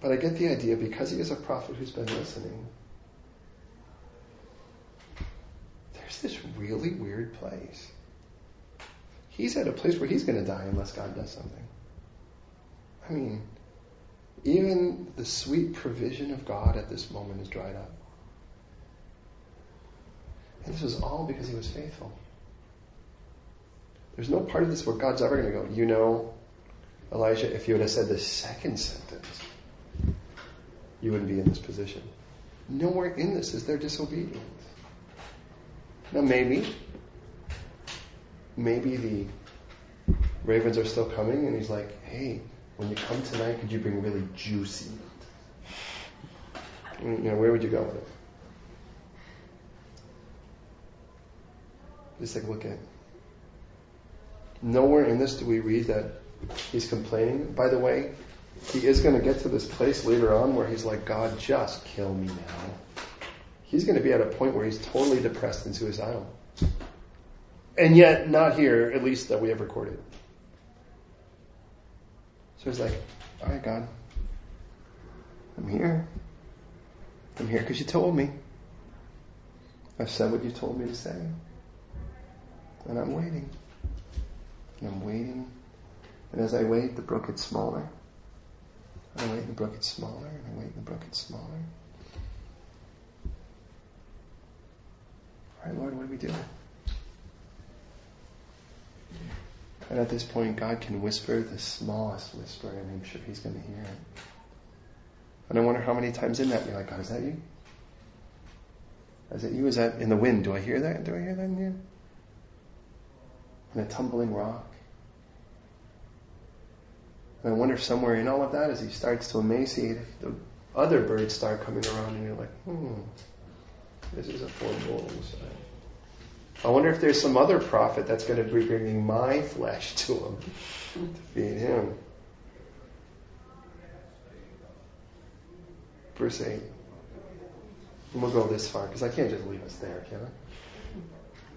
But I get the idea because he is a prophet who's been listening. There's this really weird place. He's at a place where he's going to die unless God does something. I mean, even the sweet provision of God at this moment is dried up. And this was all because he was faithful. There's no part of this where God's ever going to go, you know, Elijah, if you would have said the second sentence, you wouldn't be in this position. Nowhere in this is there disobedience. Now, maybe, maybe the ravens are still coming, and he's like, hey, when you come tonight, could you bring really juicy meat? You know, where would you go with it? Just like look at. Nowhere in this do we read that he's complaining. By the way, he is going to get to this place later on where he's like, God, just kill me now. He's going to be at a point where he's totally depressed and suicidal. And yet, not here, at least that we have recorded. So he's like, all right, God, I'm here. I'm here because you told me. I've said what you told me to say. And I'm waiting. And I'm waiting. And as I wait, the brook gets smaller. I wait, and the brook gets smaller. And I wait, and the brook gets smaller. All right, Lord, what do we do? And at this point, God can whisper the smallest whisper, and I'm sure He's going to hear it. And I wonder how many times in that you're like, God, is that you? Is it you? Is that in the wind? Do I hear that? Do I hear that in you? In a tumbling rock? And I wonder somewhere in all of that, as he starts to emaciate, if the other birds start coming around, and you're like, hmm, this is a foreboding sign. I wonder if there's some other prophet that's going to be bringing my flesh to him to feed him. Verse 8. And we'll go this far because I can't just leave us there, can I?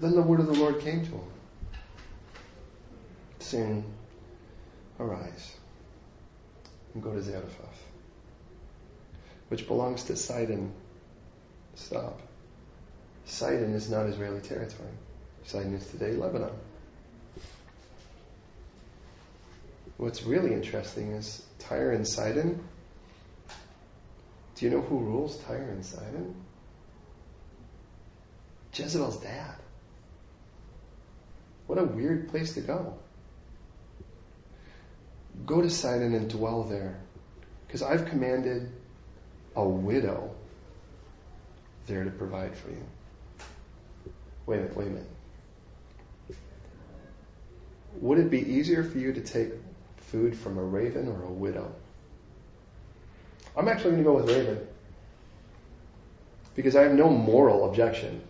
Then the word of the Lord came to him, saying, Arise and go to Zarephath, which belongs to Sidon. Stop. Sidon is not Israeli territory. Sidon is today Lebanon. What's really interesting is Tyre and Sidon. Do you know who rules Tyre and Sidon? Jezebel's dad. What a weird place to go. Go to Sidon and dwell there, because I've commanded a widow there to provide for you. Wait a minute, wait a minute. would it be easier for you to take food from a raven or a widow? I'm actually going to go with raven. Because I have no moral objection.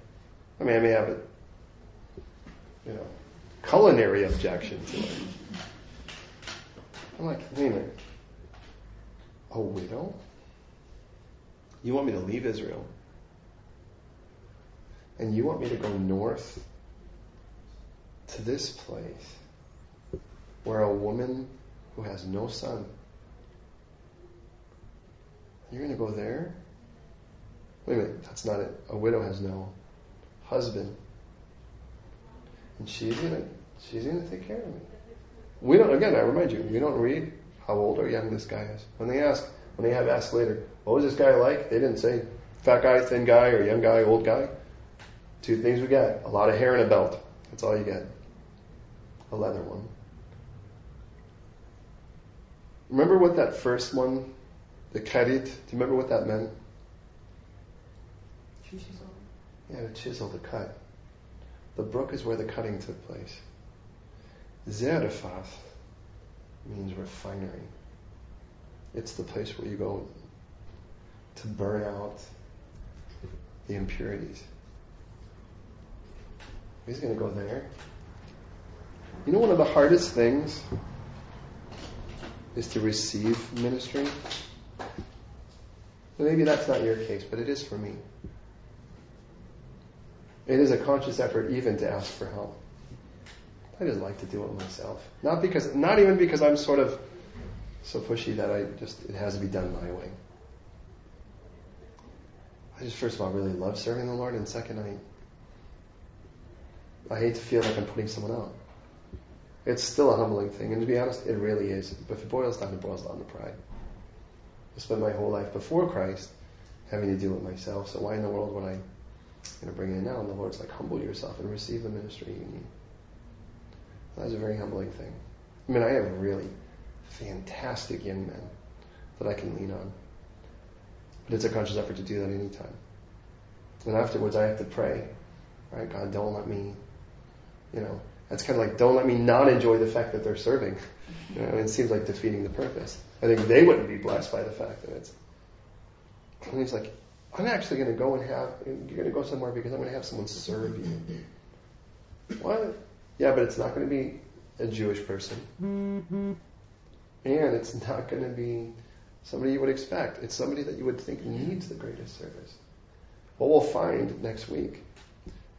I mean, I may have a, you know, culinary objection to it. I'm like, wait a minute. A widow? You want me to leave Israel? And you want me to go north to this place where a woman who has no son, you're going to go there? Wait a minute, that's not it. A widow has no husband. And she's going to, she's going to take care of me. We don't, again, I remind you, we don't read how old or young this guy is. When they ask, when they have asked later, what was this guy like? They didn't say fat guy, thin guy, or young guy, old guy. Two things we get. A lot of hair and a belt. That's all you get. A leather one. Remember what that first one, the karit, do you remember what that meant? Chisel. Yeah, to chisel, to cut. The brook is where the cutting took place. Zarephath means refinery. It's the place where you go to burn out the impurities. He's going to go there. You know, one of the hardest things is to receive ministry. Maybe that's not your case, but it is for me. It is a conscious effort even to ask for help. I just like to do it myself. Not because, not even because I'm sort of so pushy that I just, it has to be done my way. I just, first of all, really love serving the Lord, and second, I, I hate to feel like I'm putting someone out. It's still a humbling thing, and to be honest, it really is. But if it boils down, it boils down to pride. I spent my whole life before Christ having to deal with myself, so why in the world would I you know, bring it in now? And the Lord's like, humble yourself and receive the ministry you need. That's a very humbling thing. I mean, I have really fantastic young men that I can lean on. But it's a conscious effort to do that anytime. And afterwards, I have to pray, right? God, don't let me, you know, that's kind of like, don't let me not enjoy the fact that they're serving. You know, it seems like defeating the purpose. I think they wouldn't be blessed by the fact that it's. And he's like, I'm actually going to go and have, you're going to go somewhere because I'm going to have someone serve you. What? Yeah, but it's not going to be a Jewish person. Mm-hmm. And it's not going to be somebody you would expect. It's somebody that you would think needs the greatest service. What we'll find next week,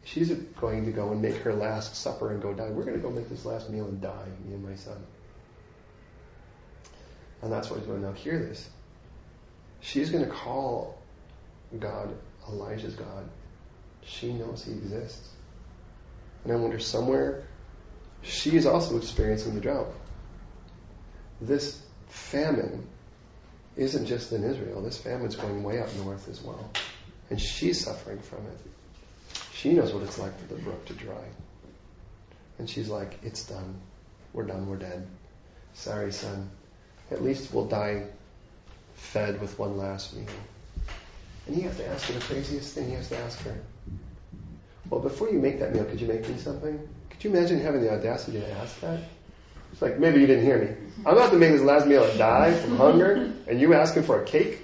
she's going to go and make her last supper and go die. We're going to go make this last meal and die, me and my son. And that's what he's going to now hear this. She's going to call God Elijah's God. She knows he exists. And I wonder somewhere she is also experiencing the drought. This famine isn't just in Israel. This famine's going way up north as well. And she's suffering from it. She knows what it's like for the brook to dry. And she's like, it's done. We're done. We're dead. Sorry, son. At least we'll die fed with one last meal. And he has to ask her the craziest thing. He has to ask her, well, before you make that meal, could you make me something? Could you imagine having the audacity to ask that? It's like, maybe you didn't hear me. I'm about to make this last meal and die from hunger, and you asking for a cake?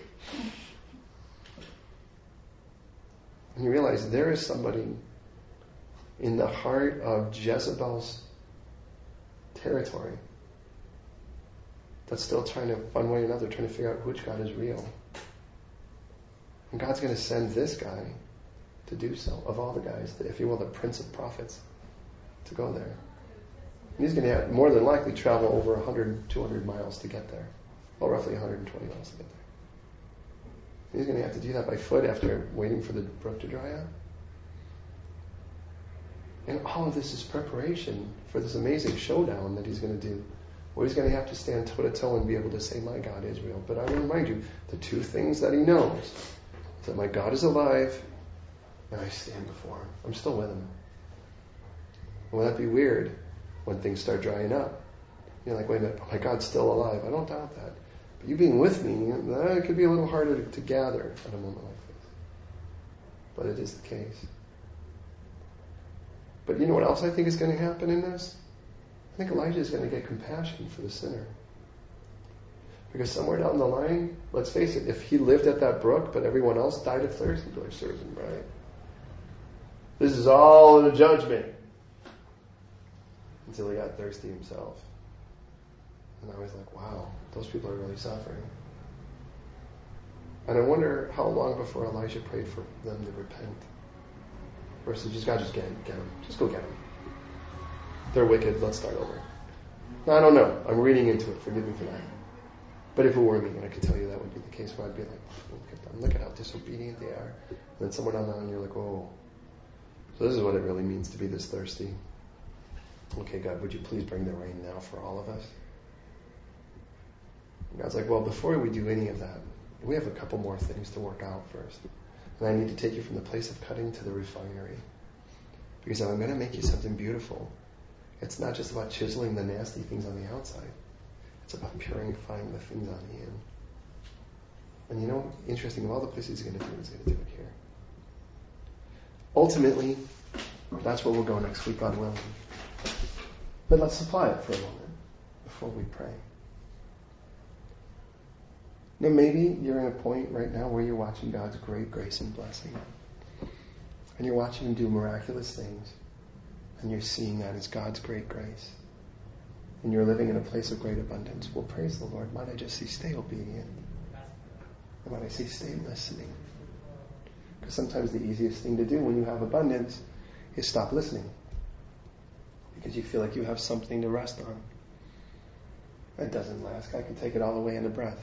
And you realize there is somebody in the heart of Jezebel's territory that's still trying to, one way or another, trying to figure out which God is real. And God's going to send this guy to do so, of all the guys, if you will, the prince of prophets, to go there. And he's going to have, more than likely travel over 100, 200 miles to get there. Well, roughly 120 miles to get there. He's going to have to do that by foot after waiting for the brook to dry up. And all of this is preparation for this amazing showdown that he's going to do. Where he's going to have to stand toe to toe and be able to say, My God is real. But I will remind you, the two things that he knows that my God is alive and I stand before him. I'm still with him. Will that be weird when things start drying up? You're like, wait a minute, my God's still alive. I don't doubt that. But you being with me, eh, that could be a little harder to gather at a moment like this. But it is the case. But you know what else I think is going to happen in this? I think Elijah is going to get compassion for the sinner. Because somewhere down the line, let's face it, if he lived at that brook but everyone else died of thirst, serves him right. This is all in a judgment. Until he got thirsty himself. And I was like, wow, those people are really suffering. And I wonder how long before Elijah prayed for them to repent. Versus just God, just get, get them. Just go get them. They're wicked. Let's start over. Now, I don't know. I'm reading into it. Forgive me for that. But if it were me, and I could tell you that would be the case, where I'd be like, look at them. Look at how disobedient they are. And then somewhere down the line, you're like, oh. So this is what it really means to be this thirsty. Okay, God, would you please bring the rain now for all of us? And God's like, well, before we do any of that, we have a couple more things to work out first. And I need to take you from the place of cutting to the refinery. Because if I'm going to make you something beautiful, it's not just about chiseling the nasty things on the outside. It's about purifying the things on the in. And you know, interesting, of all the places he's going to do he's going to do it here. Ultimately, that's where we'll go next week, God willing. But let's supply it for a moment before we pray. Now, maybe you're in a point right now where you're watching God's great grace and blessing. And you're watching Him do miraculous things. And you're seeing that as God's great grace. And you're living in a place of great abundance. Well, praise the Lord. Might I just say, stay obedient? And might I say, stay listening? Because sometimes the easiest thing to do when you have abundance is stop listening. Because you feel like you have something to rest on. That doesn't last. I can take it all the way in a breath.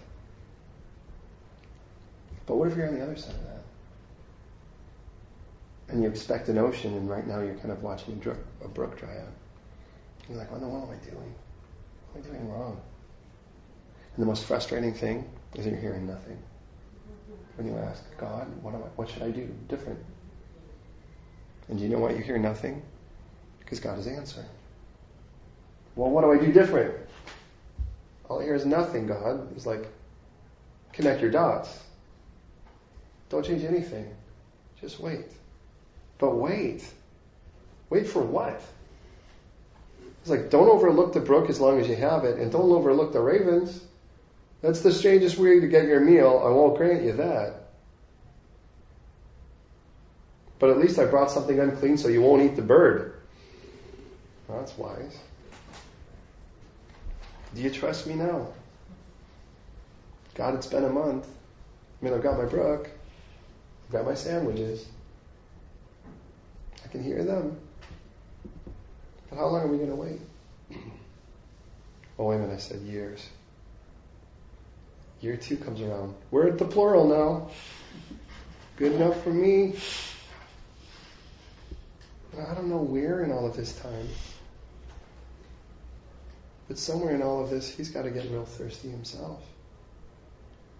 But what if you're on the other side of that? And you expect an ocean, and right now you're kind of watching a brook, dry out. You're like, what, the? what am I doing? What am I doing wrong? And the most frustrating thing is that you're hearing nothing. When you ask God, what, I, what should I do different? And do you know why you hear nothing? Because God is answering. Well, what do I do different? All I hear is nothing, God. He's like, connect your dots. Don't change anything. Just wait. But wait. Wait for what? It's like, don't overlook the brook as long as you have it, and don't overlook the ravens. That's the strangest way to get your meal. I won't grant you that. But at least I brought something unclean so you won't eat the bird. That's wise. Do you trust me now? God, it's been a month. I mean, I've got my brook. I've got my sandwiches. I can hear them. But how long are we going to wait? Oh, wait a minute, I said years. Year two comes around. We're at the plural now. Good enough for me. I don't know where in all of this time. But somewhere in all of this, he's got to get real thirsty himself.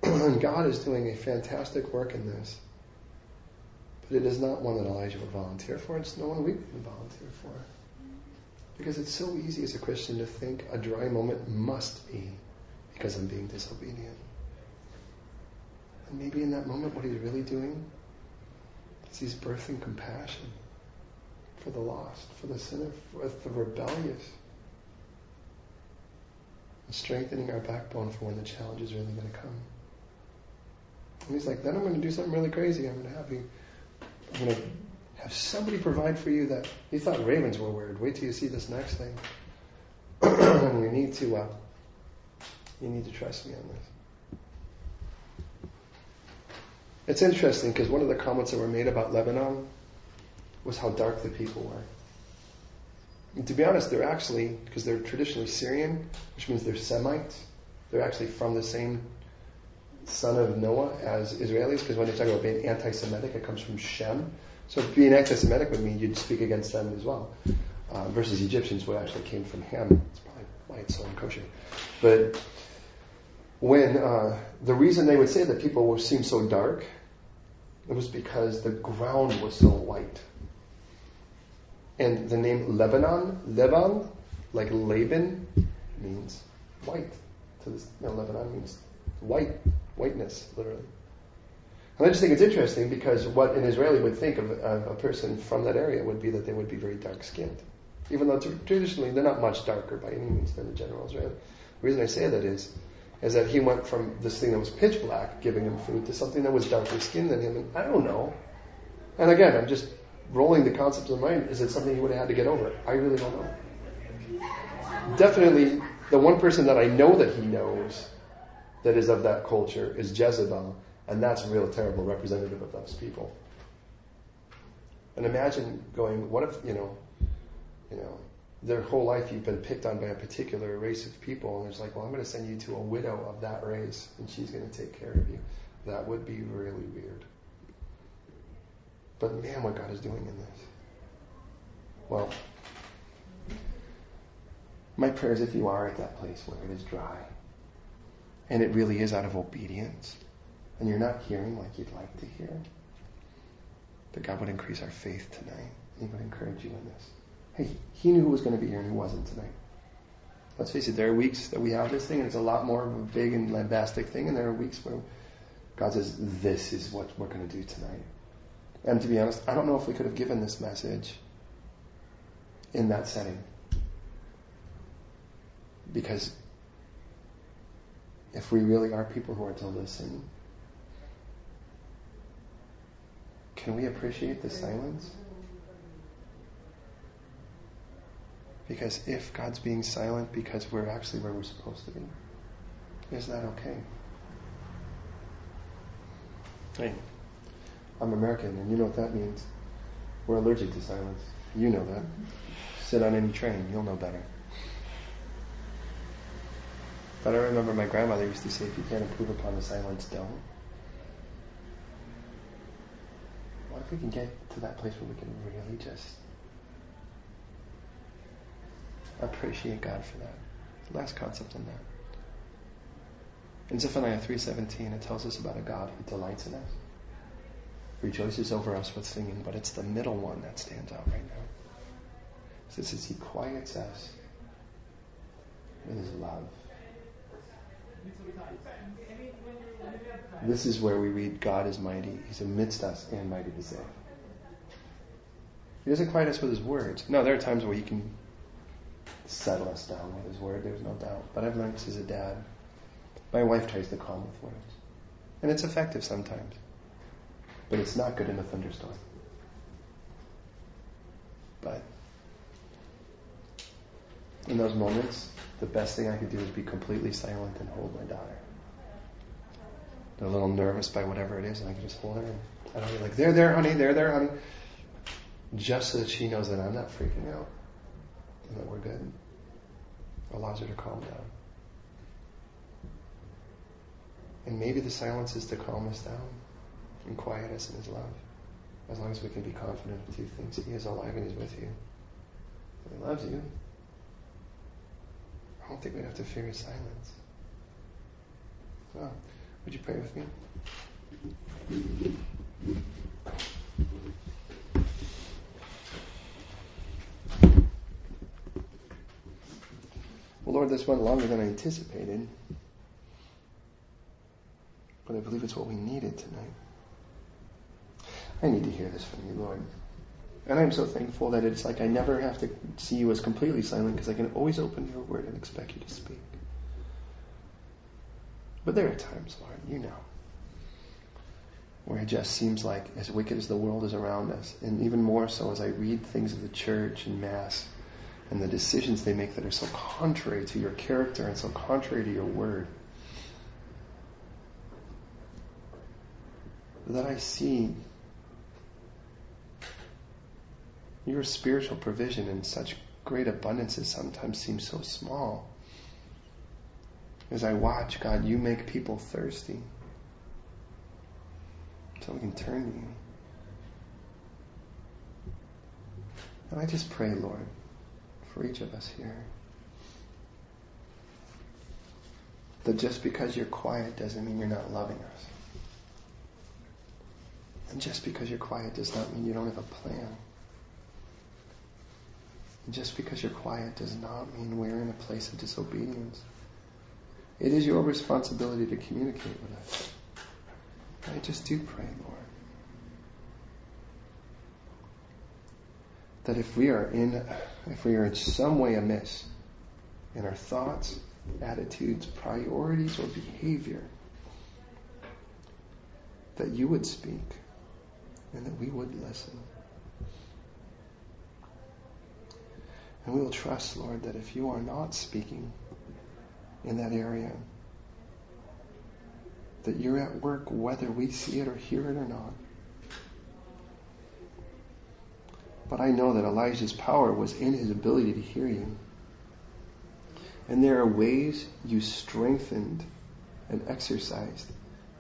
and God is doing a fantastic work in this. But it is not one that Elijah would volunteer for. It's no one we would volunteer for. Because it's so easy as a Christian to think a dry moment must be because I'm being disobedient. And maybe in that moment, what he's really doing is he's birthing compassion for the lost, for the sinner, for the rebellious, and strengthening our backbone for when the challenge is really going to come. And he's like, then I'm going to do something really crazy. I'm going to have you, I'm going to have somebody provide for you that you thought ravens were weird. Wait till you see this next thing. and you need to, uh, you need to trust me on this. It's interesting because one of the comments that were made about Lebanon was how dark the people were. And to be honest, they're actually, because they're traditionally Syrian, which means they're Semites, they're actually from the same son of Noah as Israelis, because when they talk about being anti-Semitic, it comes from Shem. So being anti-Semitic would mean you'd speak against them as well. Uh, versus Egyptians, who actually came from Ham. It's probably why it's so unkosher. But when uh, the reason they would say that people seem so dark, it was because the ground was so white. And the name Lebanon, Leban, like Laban, means white. So this, you know, Lebanon means white, whiteness, literally. And I just think it's interesting because what an Israeli would think of, of a person from that area would be that they would be very dark skinned. Even though tra- traditionally they're not much darker by any means than the general right? The reason I say that is, is that he went from this thing that was pitch black, giving him food, to something that was darker skinned than him. And I don't know. And again, I'm just rolling the concepts in my mind. Is it something he would have had to get over? I really don't know. Definitely, the one person that I know that he knows that is of that culture is Jezebel, and that's a real terrible representative of those people. And imagine going, what if, you know, you know, their whole life you've been picked on by a particular race of people, and it's like, well, I'm going to send you to a widow of that race, and she's going to take care of you. That would be really weird. But man, what God is doing in this. Well, my prayer is if you are at that place where it is dry, and it really is out of obedience, and you're not hearing like you'd like to hear, that God would increase our faith tonight. He would encourage you in this. Hey, He knew who was going to be here and who wasn't tonight. Let's face it, there are weeks that we have this thing, and it's a lot more of a big and lambastic thing, and there are weeks where God says, This is what we're going to do tonight. And to be honest, I don't know if we could have given this message in that setting. Because if we really are people who are to listen, can we appreciate the silence? Because if God's being silent because we're actually where we're supposed to be, is that okay? Hey, I'm American, and you know what that means. We're allergic to silence. You know that. Sit on any train, you'll know better. But I remember my grandmother used to say, if you can't improve upon the silence, don't. What if we can get to that place where we can really just appreciate God for that? Last concept in that. In Zephaniah 3.17, it tells us about a God who delights in us, rejoices over us with singing, but it's the middle one that stands out right now. It says he quiets us with his love. This is where we read, God is mighty. He's amidst us and mighty to save. He doesn't quiet us with his words. No, there are times where he can settle us down with his word, there's no doubt. But I've learned as a dad, my wife tries to calm with words. And it's effective sometimes. But it's not good in a thunderstorm. But in those moments, the best thing I could do is be completely silent and hold my daughter. They're a little nervous by whatever it is, and I can just hold her and I don't be like, there, there, honey, there, there, honey. Just so that she knows that I'm not freaking out that we're good. Allows her to calm down. And maybe the silence is to calm us down and quiet us in His love. As long as we can be confident of two things. He is alive and He's with you. He loves you. I don't think we'd have to fear His silence. So, would you pray with me? Well, Lord, this went longer than I anticipated. But I believe it's what we needed tonight. I need to hear this from you, Lord. And I'm so thankful that it's like I never have to see you as completely silent because I can always open your word and expect you to speak. But there are times, Lord, you know, where it just seems like as wicked as the world is around us, and even more so as I read things of the church and Mass and the decisions they make that are so contrary to your character and so contrary to your word, that I see your spiritual provision in such great abundances sometimes seems so small. As I watch, God, you make people thirsty so we can turn to you. And I just pray, Lord, for each of us here, that just because you're quiet doesn't mean you're not loving us. And just because you're quiet does not mean you don't have a plan. And just because you're quiet does not mean we're in a place of disobedience. It is your responsibility to communicate with us. I just do pray, Lord, that if we are in, if we are in some way amiss in our thoughts, attitudes, priorities, or behavior, that you would speak and that we would listen. And we will trust, Lord, that if you are not speaking in that area, that you're at work whether we see it or hear it or not. But I know that Elijah's power was in his ability to hear you. And there are ways you strengthened and exercised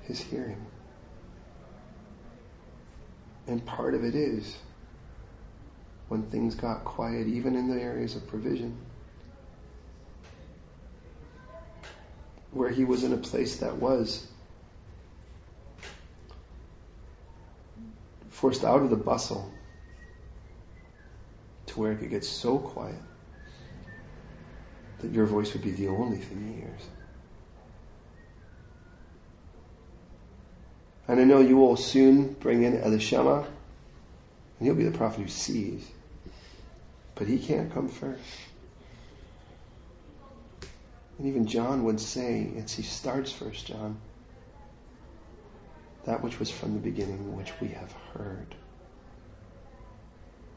his hearing. And part of it is when things got quiet, even in the areas of provision, where he was in a place that was forced out of the bustle where it could get so quiet that your voice would be the only thing he hears. And I know you will soon bring in Elishama, and he'll be the prophet who sees. But he can't come first. And even John would say, as he starts first John, that which was from the beginning, which we have heard,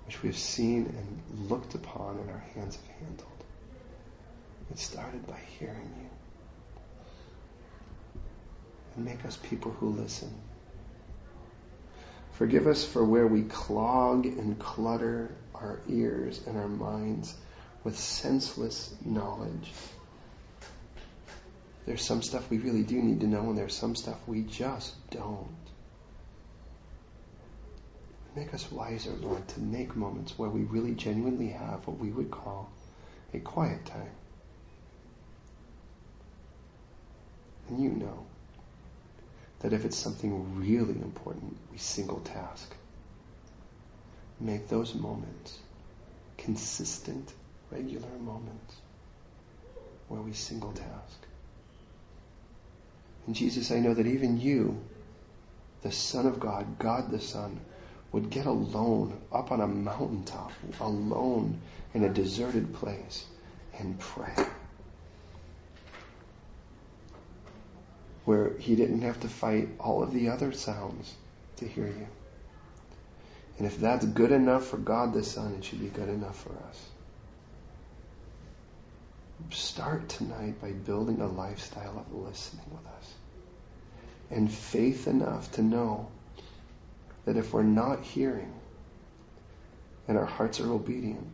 which we have seen and looked upon and our hands have handled. It started by hearing you. And make us people who listen. Forgive us for where we clog and clutter our ears and our minds with senseless knowledge. There's some stuff we really do need to know, and there's some stuff we just don't. Make us wiser, Lord, to make moments where we really genuinely have what we would call a quiet time. And you know that if it's something really important, we single task. Make those moments consistent, regular moments where we single task. And Jesus, I know that even you, the Son of God, God the Son, would get alone up on a mountaintop, alone in a deserted place, and pray. Where he didn't have to fight all of the other sounds to hear you. And if that's good enough for God the Son, it should be good enough for us. Start tonight by building a lifestyle of listening with us. And faith enough to know that if we're not hearing and our hearts are obedient,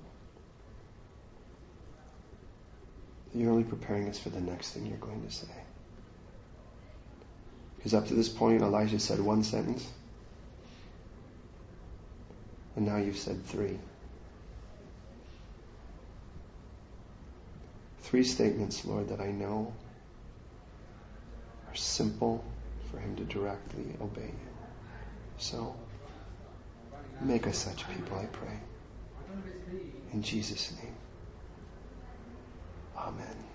you're only preparing us for the next thing you're going to say. Because up to this point, Elijah said one sentence, and now you've said three. Three statements, Lord, that I know are simple for him to directly obey you. So, make us such people, I pray. In Jesus' name. Amen.